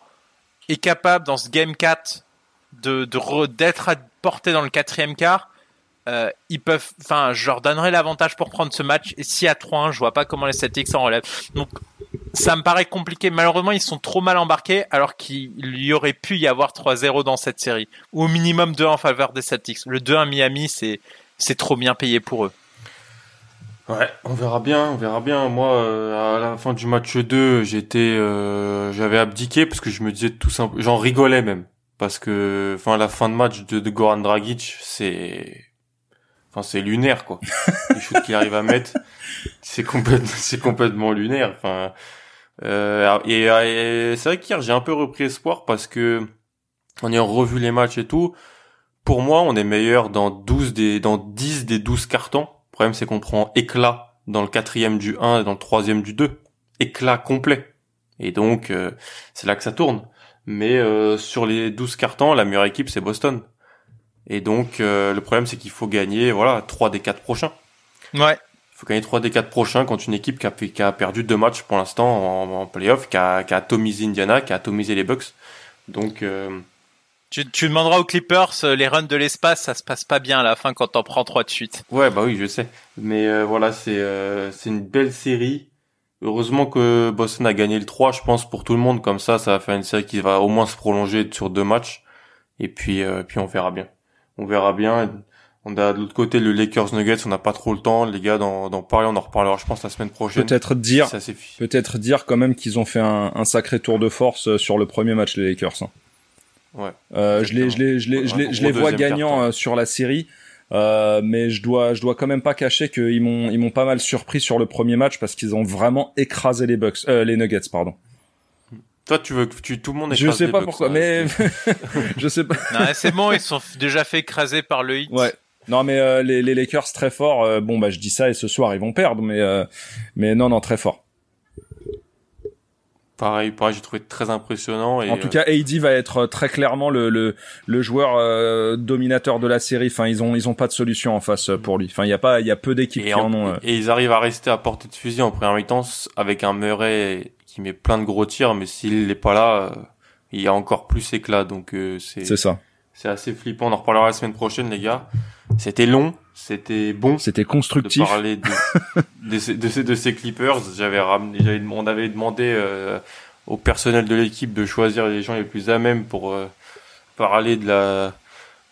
est capable, dans ce Game 4, de, d'être à portée dans le quatrième quart, euh, ils peuvent, enfin, je leur donnerai l'avantage pour prendre ce match. Et si à 3-1, je vois pas comment les Celtics s'en relèvent. Donc, ça me paraît compliqué. Malheureusement, ils sont trop mal embarqués, alors qu'il y aurait pu y avoir 3-0 dans cette série. Ou au minimum 2 en faveur des Celtics. Le 2 à Miami, c'est, c'est trop bien payé pour eux. Ouais, on verra bien, on verra bien. Moi, euh, à la fin du match 2, j'étais, euh, j'avais abdiqué parce que je me disais tout simplement, j'en rigolais même parce que, enfin, la fin de match de, de Goran Dragic, c'est Enfin, c'est lunaire, quoi. Les shoots qu'il arrive à mettre, c'est complètement, c'est complètement lunaire. Enfin, euh, et, c'est vrai qu'hier j'ai un peu repris espoir parce que en ayant revu les matchs et tout, pour moi, on est meilleur dans 12 des, dans 10 des 12 cartons. Le problème, c'est qu'on prend éclat dans le quatrième du 1 et dans le troisième du 2. Éclat complet. Et donc, euh, c'est là que ça tourne. Mais euh, sur les 12 cartons, la meilleure équipe, c'est Boston. Et donc, euh, le problème, c'est qu'il faut gagner, voilà, trois des quatre prochains. Ouais. Il faut gagner trois des quatre prochains contre une équipe qui a, qui a perdu deux matchs pour l'instant en, en playoff, qui a, qui a atomisé Indiana, qui a atomisé les Bucks. Donc, euh... tu, tu demanderas aux Clippers, euh, les runs de l'espace, ça se passe pas bien à la fin quand t'en prends trois de suite. Ouais, bah oui, je sais. Mais euh, voilà, c'est c'est une belle série. Heureusement que Boston a gagné le 3, je pense, pour tout le monde. Comme ça, ça va faire une série qui va au moins se prolonger sur deux matchs. Et puis, puis on verra bien on verra bien. On a de l'autre côté le Lakers Nuggets, on n'a pas trop le temps, les gars, d'en parler, on en reparlera, je pense, la semaine prochaine. Peut-être dire, peut-être dire quand même qu'ils ont fait un, sacré tour de force euh, sur le premier match les Lakers. Hein. Ouais. Euh, je les, je les, je les, je les, je les vois gagnants euh, sur la série. Euh, mais je dois, je dois quand même pas cacher qu'ils m'ont, ils m'ont pas mal surpris sur le premier match parce qu'ils ont vraiment écrasé les Bucks, euh, les Nuggets, pardon. Toi, tu veux que tu, tout le monde Je sais pas pourquoi, mais je sais pas. c'est bon, ils sont déjà fait écraser par le hit. Ouais. Non, mais euh, les, les, Lakers très forts. Euh, bon, bah je dis ça et ce soir ils vont perdre, mais euh, mais non, non, très fort. Pareil, pareil, j'ai trouvé très impressionnant. Et en tout cas, AD va être très clairement le le, le joueur dominateur de la série. Enfin, ils ont ils ont pas de solution en face pour lui. Enfin, il y a pas il y a peu d'équipes qui en, ont. Et ils arrivent à rester à portée de fusil en première mi-temps avec un Murray qui met plein de gros tirs, mais s'il n'est pas là, euh, il y a encore plus éclat. Donc euh, c'est c'est ça. C'est assez flippant. On en reparlera la semaine prochaine, les gars. C'était long, c'était bon. C'était constructif. De parler de, de, ces, de, ces, Clippers. J'avais ramené, on avait demandé euh, au personnel de l'équipe de choisir les gens les plus à même pour parler de la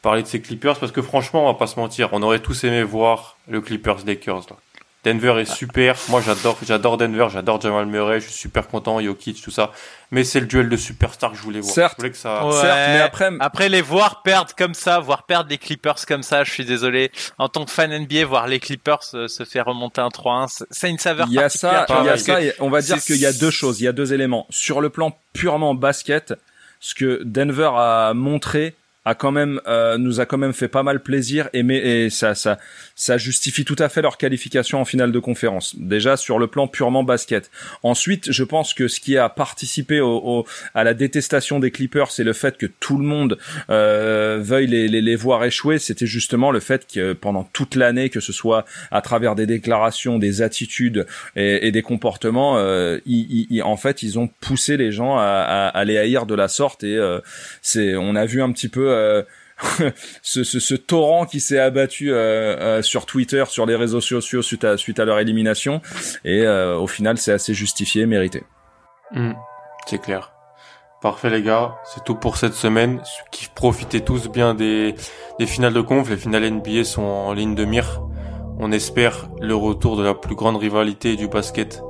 parler de ces Clippers parce que franchement, on va pas se mentir, on aurait tous aimé voir le Clippers Lakers là. Denver est super. Moi, j'adore, j'adore Denver, j'adore Jamal Murray, je suis super content, Jokic, tout ça. Mais c'est le duel de superstars que je voulais voir. Certes. Je voulais que ça... mais après... Après, les voir perdre comme ça, voir perdre les Clippers comme ça, je suis désolé. En tant que fan NBA, voir les Clippers se faire remonter un 3-1, c'est une saveur Il y a ça, il y a ça, on va dire qu'il y a deux choses, il y a deux éléments. Sur le plan purement basket, ce que Denver a montré, a quand même euh, nous a quand même fait pas mal plaisir et mais et ça ça ça justifie tout à fait leur qualification en finale de conférence. Déjà sur le plan purement basket. Ensuite, je pense que ce qui a participé au, à la détestation des Clippers, c'est le fait que tout le monde euh, veuille les, les, les, voir échouer. C'était justement le fait que pendant toute l'année, que ce soit à travers des déclarations, des attitudes et, et des comportements, euh, ils, en fait, ils ont poussé les gens à, à, à les haïr de la sorte. Et euh, c'est, on a vu un petit peu euh, ce, ce, ce, torrent qui s'est abattu euh, euh, sur Twitter, sur les réseaux sociaux suite à, suite à leur élimination. Et au final, c'est assez justifié, mérité. Hmm, c'est clair. Parfait les gars, c'est tout pour cette semaine. Profitez tous bien des, des finales de conf. Les finales NBA sont en ligne de mire. On espère le retour de la plus grande rivalité du basket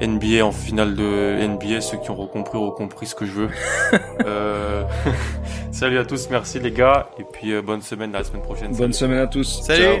NBA en finale de NBA. Ceux qui ont compris ont compris ce que je veux. euh... Salut à tous, merci les gars, et puis euh, bonne semaine la semaine prochaine. Bonne semaine à tous. Salut.